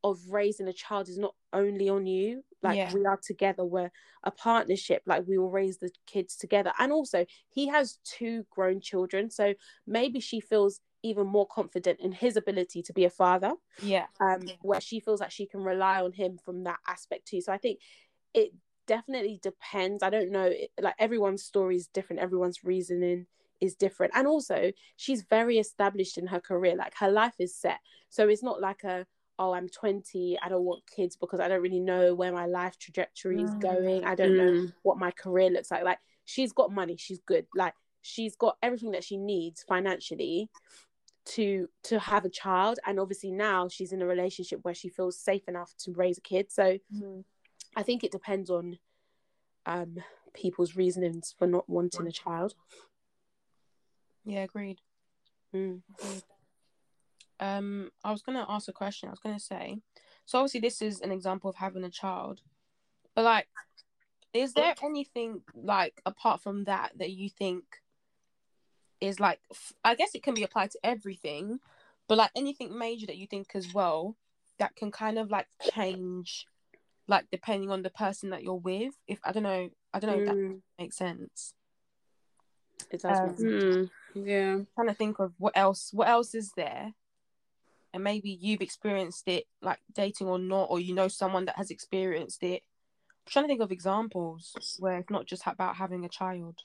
of raising a child is not only on you like Yeah. we are together we're a partnership like we will raise the kids together and also he has two grown children so maybe she feels even more confident in his ability to be a father Yeah. um Yeah. where she feels like she can rely on him from that aspect too so i think it definitely depends i don't know it- like everyone's story is different everyone's reasoning is different. And also she's very established in her career like her life is set. So it's not like a oh i'm 20 i don't want kids because i don't really know where my life trajectory is Mm. going i don't know Mm. what my career looks like. Like she's got money she's good. Like she's got everything that she needs financially to to have a child. And obviously now she's in a relationship where she feels safe enough to raise a kid. So i think it depends on um people's reasonings for not wanting a child Yeah, agreed. Mm. Um, I was gonna ask a question. I was gonna say, so obviously this is an example of having a child, but like, is there anything like apart from that that you think is like? f- I guess it can be applied to everything, but like anything major that you think as well that can kind of like change, like depending on the person that you're with. If I don't know, I don't know if that Mm. makes sense. it does Um, make sense. Yeah. trying to think of what else what else is there and maybe you've experienced it like dating or not or you know someone that has experienced it I'm trying to think of examples where it's not just about having a child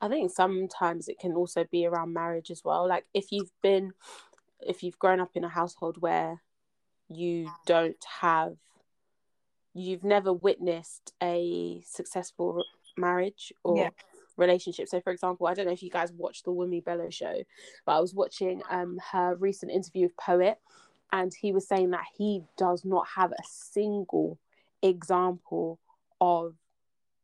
I think sometimes it can also be around marriage as well. Like if you've been, if you've grown up in a household where you don't have, you've never witnessed a successful marriage or Yeah. Relationship. So, for example, I don't know if you guys watched the Wumi Bello show, but I was watching um her recent interview with Poet, and he was saying that he does not have a single example of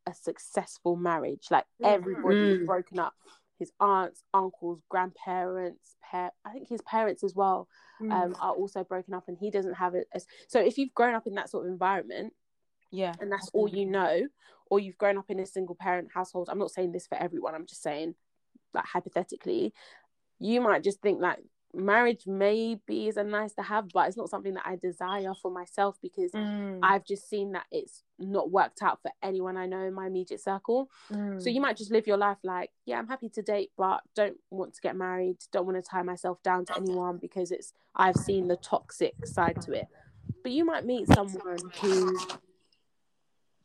a successful marriage. Like everybody's Mm. broken up. His aunts, uncles, grandparents, pa- I think his parents as well Mm. um, are also broken up, and he doesn't have it. As- so if you've grown up in that sort of environment, yeah and that's all you know, or you've grown up in a single parent household, I'm not saying this for everyone. I'm just saying, like hypothetically, you might just think like marriage maybe is a nice to have, but it's not something that I desire for myself because Mm. I've just seen that it's not worked out for anyone I know in my immediate circle. Mm. So you might just live your life like, yeah, I'm happy to date, but don't want to get married, don't want to tie myself down to anyone because it's I've seen the toxic side to it. But you might meet someone who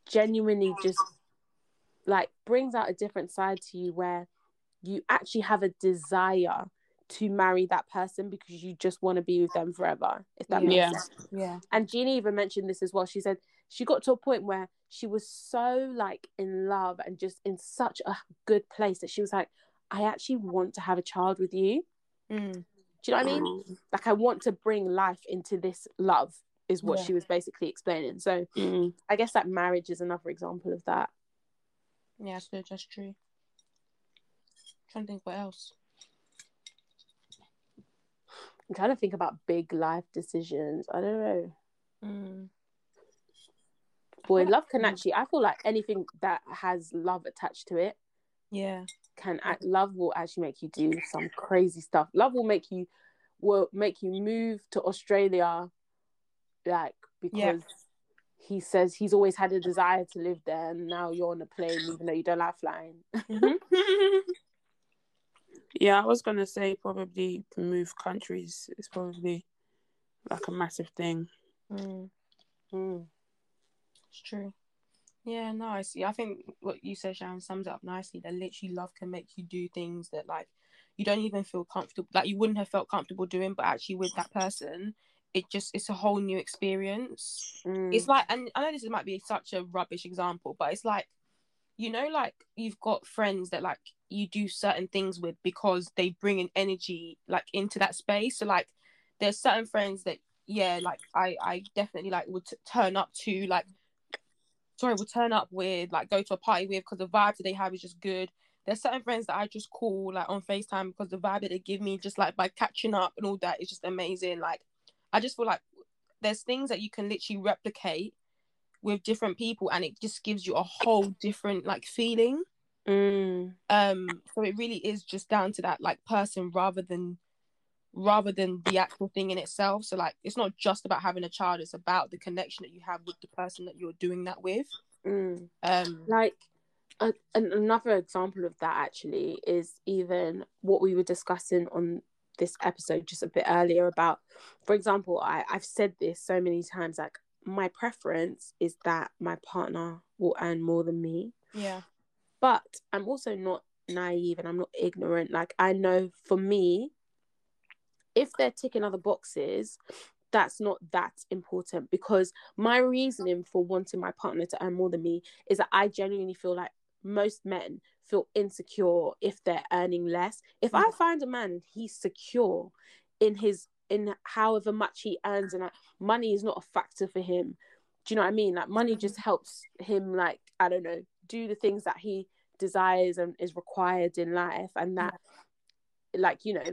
genuinely just like brings out a different side to you where you actually have a desire to marry that person because you just want to be with them forever, if that makes sense yeah and Jeannie even mentioned this as well. She said she got to a point where she was so like in love and just in such a good place that she was like, I actually want to have a child with you. Mm. Do you know what I mean? Like I want to bring life into this love is what Yeah. she was basically explaining. So Mm. I guess that marriage is another example of that. yeah so that's true trying to think what else I'm trying to think about big life decisions. I don't know. mm. Boy, love can actually I feel like anything that has love attached to it yeah can act love will actually make you do some crazy stuff love will make you will make you move to australia like because Yeah. he says he's always had a desire to live there and now you're on a plane even though you don't like flying Mhm. <laughs> <laughs> Yeah, I was gonna say probably move countries is probably like a massive thing. Mm. Mm. It's true. Yeah, no, I see. I think what you said, Sharon, sums it up nicely. That literally love can make you do things that like you don't even feel comfortable, like you wouldn't have felt comfortable doing, but actually with that person, it just it's a whole new experience. Mm. It's like, and I know this might be such a rubbish example, but it's like, you know, like you've got friends that like you do certain things with because they bring an energy like into that space. So like, there's certain friends that yeah, like I I definitely like would t- turn up to like sorry, would turn up with, like go to a party with because the vibe that they have is just good. There's certain friends that I just call like on FaceTime because the vibe that they give me just like by catching up and all that is just amazing. Like I just feel like there's things that you can literally replicate with different people and it just gives you a whole different like feeling. Mm. Um so it really is just down to that like person rather than rather than the actual thing in itself. So like it's not just about having a child, it's about the connection that you have with the person that you're doing that with. Mm. Um like a, another example of that actually is even what we were discussing on this episode just a bit earlier about for example I, i've said this so many times like my preference is that my partner will earn more than me yeah. but i'm also not naive and i'm not ignorant like i know for me if they're ticking other boxes that's not that important because my reasoning for wanting my partner to earn more than me is that I genuinely feel like most men feel insecure if they're earning less. If I find a man and he's secure in his in however much he earns and like, money is not a factor for him. Do you know what I mean? Like money just mm-hmm. helps him like I don't know, do the things that he desires and is required in life and that like you know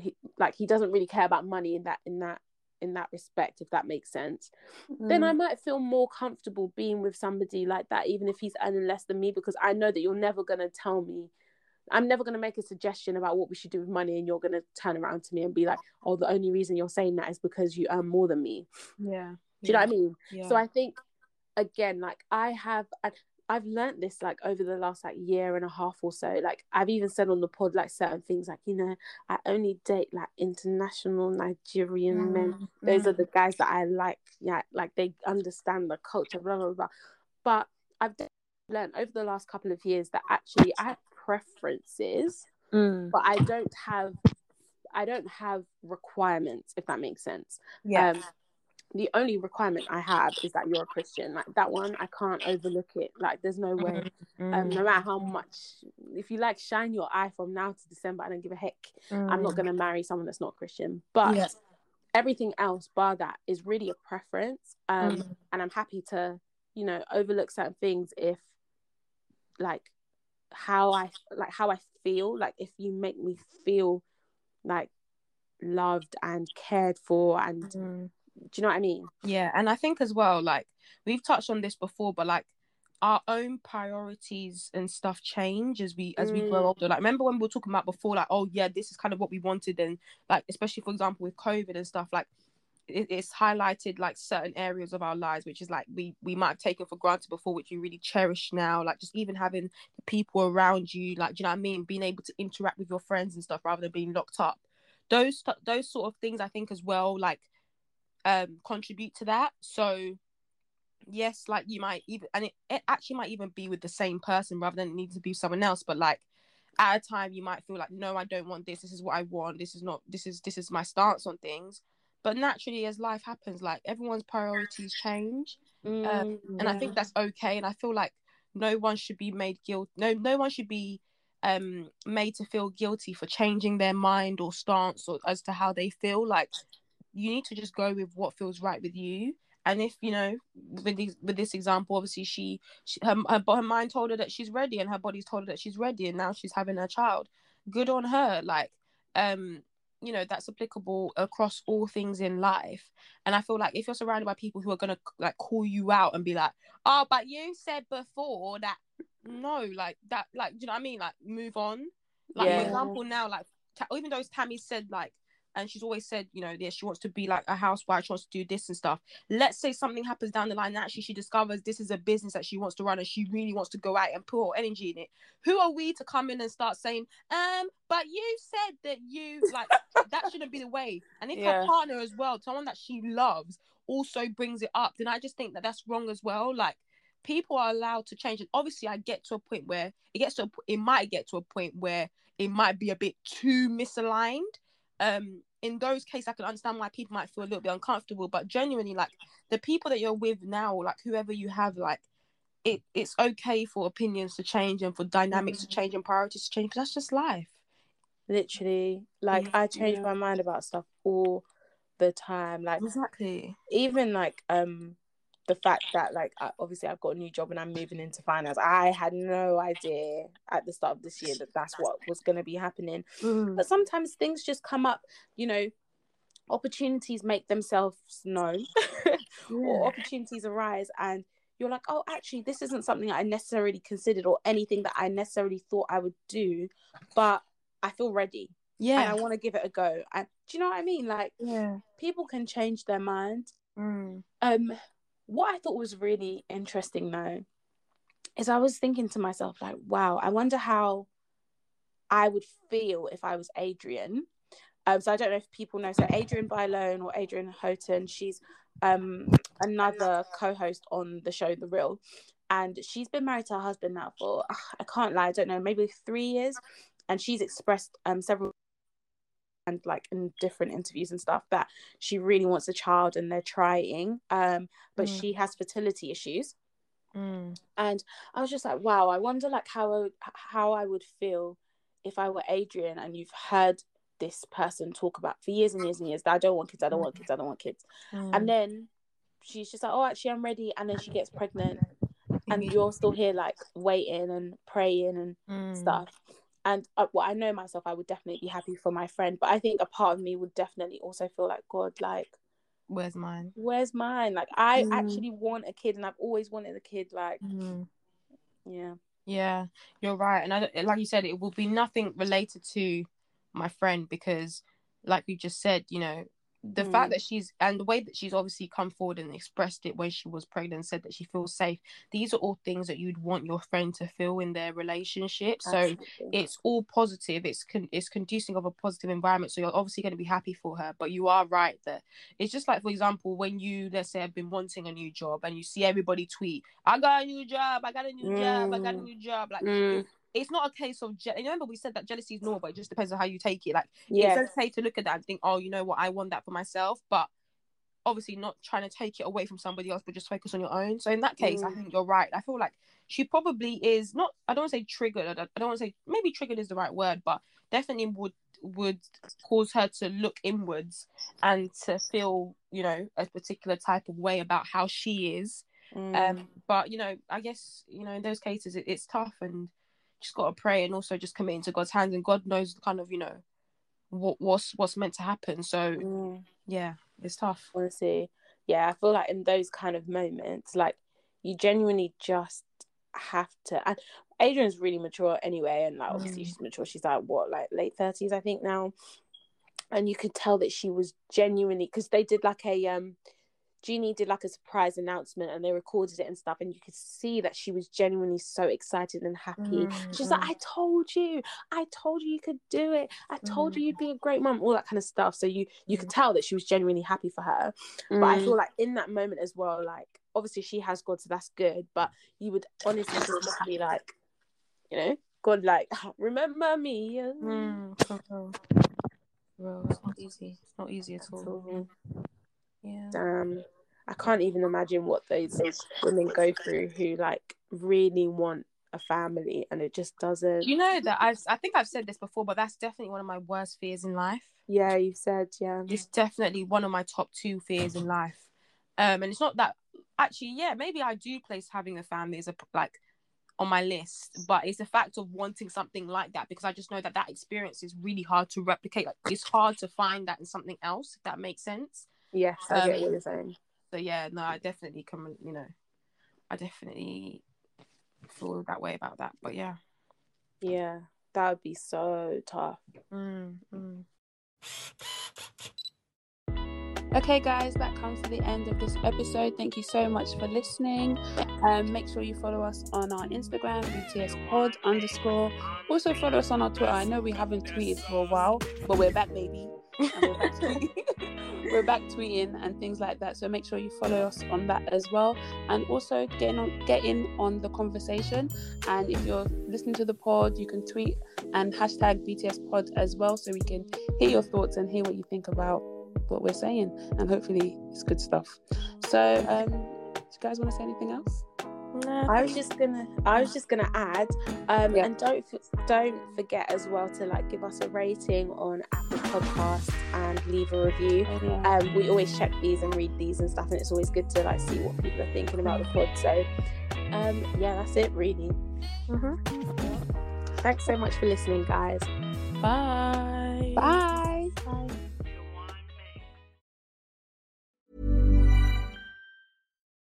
he, like he doesn't really care about money in that in that in that respect if that makes sense then i mm. might feel more comfortable being with somebody like that even if he's earning less than me because i know that you're never going to tell me i'm never going to make a suggestion about what we should do with money and you're going to turn around to me and be like oh the only reason you're saying that is because you earn more than me Yeah. do you know what i mean Yeah. so i think again like i have I, i've learned this like over the last like year and a half or so like i've even said on the pod like certain things like you know i only date like international nigerian men those are the guys that i like yeah like they understand the culture blah blah blah but i've de- learned over the last couple of years that actually i have preferences Mm. but i don't have i don't have requirements if that makes sense Yeah. um, the only requirement I have is that you're a Christian. Like that one, I can't overlook it. Like there's no way. Mm. Um, no matter how much, if you like shine your eye from now to December, I don't give a heck. I'm not gonna marry someone that's not Christian. But Yeah. everything else, bar that, is really a preference. Um, Mm. and I'm happy to, you know, overlook certain things if, like, how I like how I feel. Like if you make me feel like loved and cared for and Mm. Do you know what I mean? Yeah, and I think as well, like we've touched on this before, but like our own priorities and stuff change as we as we grow Mm. older. Like remember when we were talking about before, like oh yeah, this is kind of what we wanted, and like especially for example with COVID and stuff, like it, it's highlighted like certain areas of our lives, which is like we we might have taken for granted before, which we really cherish now. Like just even having the people around you, like do you know what I mean, being able to interact with your friends and stuff rather than being locked up. Those those sort of things, I think as well, like um contribute to that. So yes like you might even and it, it actually might even be with the same person rather than it needs to be someone else but like at a time you might feel like no i don't want this. This is what i want. This is not this is this is my stance on things. But naturally as life happens like everyone's priorities change Mm, and i think that's okay and i feel like no one should be made guilt no no one should be um made to feel guilty for changing their mind or stance or as to how they feel like you need to just go with what feels right with you. And if you know with these with this example obviously she, she her, her, her mind told her that she's ready and her body's told her that she's ready and now she's having her child. Good on her. Like um you know that's applicable across all things in life. And i feel like if you're surrounded by people who are going to like call you out and be like oh but you said before that no like that like do you know what i mean? Like move on. Like Yeah. for example now like Ta- even though tammy said like and she's always said you know yeah she wants to be like a housewife she wants to do this and stuff. Let's say something happens down the line and actually she discovers this is a business that she wants to run and she really wants to go out and put her energy in it. Who are we to come in and start saying um but you said that you like that shouldn't be the way. And if Yeah. her partner as well someone that she loves also brings it up then i just think that that's wrong as well. Like people are allowed to change. And obviously i get to a point where it gets to a, it might get to a point where it might be a bit too misaligned. Um in those cases i can understand why people might feel a little bit uncomfortable but genuinely like the people that you're with now like whoever you have like it it's okay for opinions to change and for dynamics to change and priorities to change because that's just life literally like I change Yeah. my mind about stuff all the time. Like exactly even like um the fact that like I, obviously I've got a new job and I'm moving into finance. I had no idea at the start of this year that that's what was going to be happening. But sometimes things just come up, you know, opportunities make themselves known <laughs> or opportunities arise and you're like, oh, actually, this isn't something I necessarily considered or anything that I necessarily thought I would do, but I feel ready. and Yeah. I want to give it a go. And do you know what I mean? Like yeah. people can change their mind. Mm. Um, what I thought was really interesting though is I was thinking to myself like, wow, I wonder how I would feel if I was Adrienne. Um, so I don't know if people know. So Adrienne Bailon or Adrienne Houghton, she's um another co-host on the show The Real, and she's been married to her husband now for ugh, I can't lie, I don't know, maybe three years, and she's expressed um several and like in different interviews and stuff that she really wants a child and they're trying, um, but Mm. she has fertility issues Mm. and I was just like, wow, I wonder like how I how I would feel if I were Adrienne and you've heard this person talk about for years and years and years that I don't want kids, I don't want kids, I don't want kids, Mm. and then she's just like, oh, actually, I'm ready, and then she gets pregnant, and you're still here like waiting and praying and Mm. stuff. And uh, well, I know myself, I would definitely be happy for my friend, but I think a part of me would definitely also feel like, God, like, Where's mine? where's mine? Like, I Mm. actually want a kid, and I've always wanted a kid. Like, Mm. yeah, Yeah, you're right. And I, like you said, it will be nothing related to my friend because, like you just said, you know, the Mm. fact that she's and the way that she's obviously come forward and expressed it when she was pregnant and said that she feels safe. These are all things that you'd want your friend to feel in their relationship. So it's all positive. It's con- it's conducing of a positive environment. So you're obviously going to be happy for her. But you are right that it's just like, for example, when you let's say have been wanting a new job and you see everybody tweet, "I got a new job, I got a new job, I got a Mm. new job." Like Mm. It's not a case of je- remember we said that jealousy is normal, but it just depends on how you take it. Like yeah, it's okay to look at that and think, oh, you know what, I want that for myself, but obviously not trying to take it away from somebody else, but just focus on your own. So in that case, I Mm. think you're right. I feel like she probably is not. I don't want to say triggered. I don't, I don't want to say maybe triggered is the right word, but definitely would would cause her to look inwards and to feel you know a particular type of way about how she is Mm. um but you know i guess you know in those cases it, it's tough and just got to pray and also just commit into god's hands and god knows kind of you know what what's what's meant to happen so Mm. yeah it's tough honestly, yeah, I feel like in those kind of moments, like you genuinely just have to. And Adrienne's really mature anyway, and like obviously Mm. she's mature. She's like what, like late thirties, I think now. And you could tell that she was genuinely because they did like a um, Jeannie did like a surprise announcement and they recorded it and stuff, and you could see that she was genuinely so excited and happy. Mm, She's like. I told you, I told you you could do it. I told you you'd be a great mom, all that kind of stuff. So you you could tell that she was genuinely happy for her. But I Mm. feel like in that moment as well, like obviously she has God, so that's good. But you would honestly just <laughs> be like, you know, God, like <laughs> remember me. Mm. It's not easy it's not easy at all yeah damn, I can't even imagine what those women go through who like really want a family and it just doesn't. you know that I've, I think I've said this before, but that's definitely one of my worst fears in life. Yeah, you've said yeah. It's definitely one of my top two fears in life. Um, and it's not that actually, yeah, maybe I do place having a family as a like on my list, but it's the fact of wanting something like that because I just know that that experience is really hard to replicate. Like it's hard to find that in something else, if that makes sense. Yes, I get Um, what you're saying. So yeah, no, I definitely come, you know, I definitely feel that way about that. But yeah. Yeah, that would be so tough. Mm, mm. Okay, guys, that comes to the end of this episode. Thank you so much for listening. Um, make sure you follow us on our Instagram, BTS Pod underscore. Also follow us on our Twitter. I know we haven't tweeted for a while, but we're back, baby. We're back, <laughs> we're back tweeting and things like that. So make sure you follow us on that as well, and also get in on get in on the conversation. And if you're listening to the pod, you can tweet and hashtag BTS Pod as well, so we can hear your thoughts and hear what you think about what we're saying, and hopefully it's good stuff. So, um, do you guys want to say anything else? I was just gonna, I was just gonna add, um, Yeah. and don't don't forget as well to like give us a rating on Apple Podcasts and leave a review. Um, we always check these and read these and stuff, and it's always good to like see what people are thinking about the pod. So, um, yeah, that's it really. Mhm. Thanks so much for listening, guys. Bye. Bye.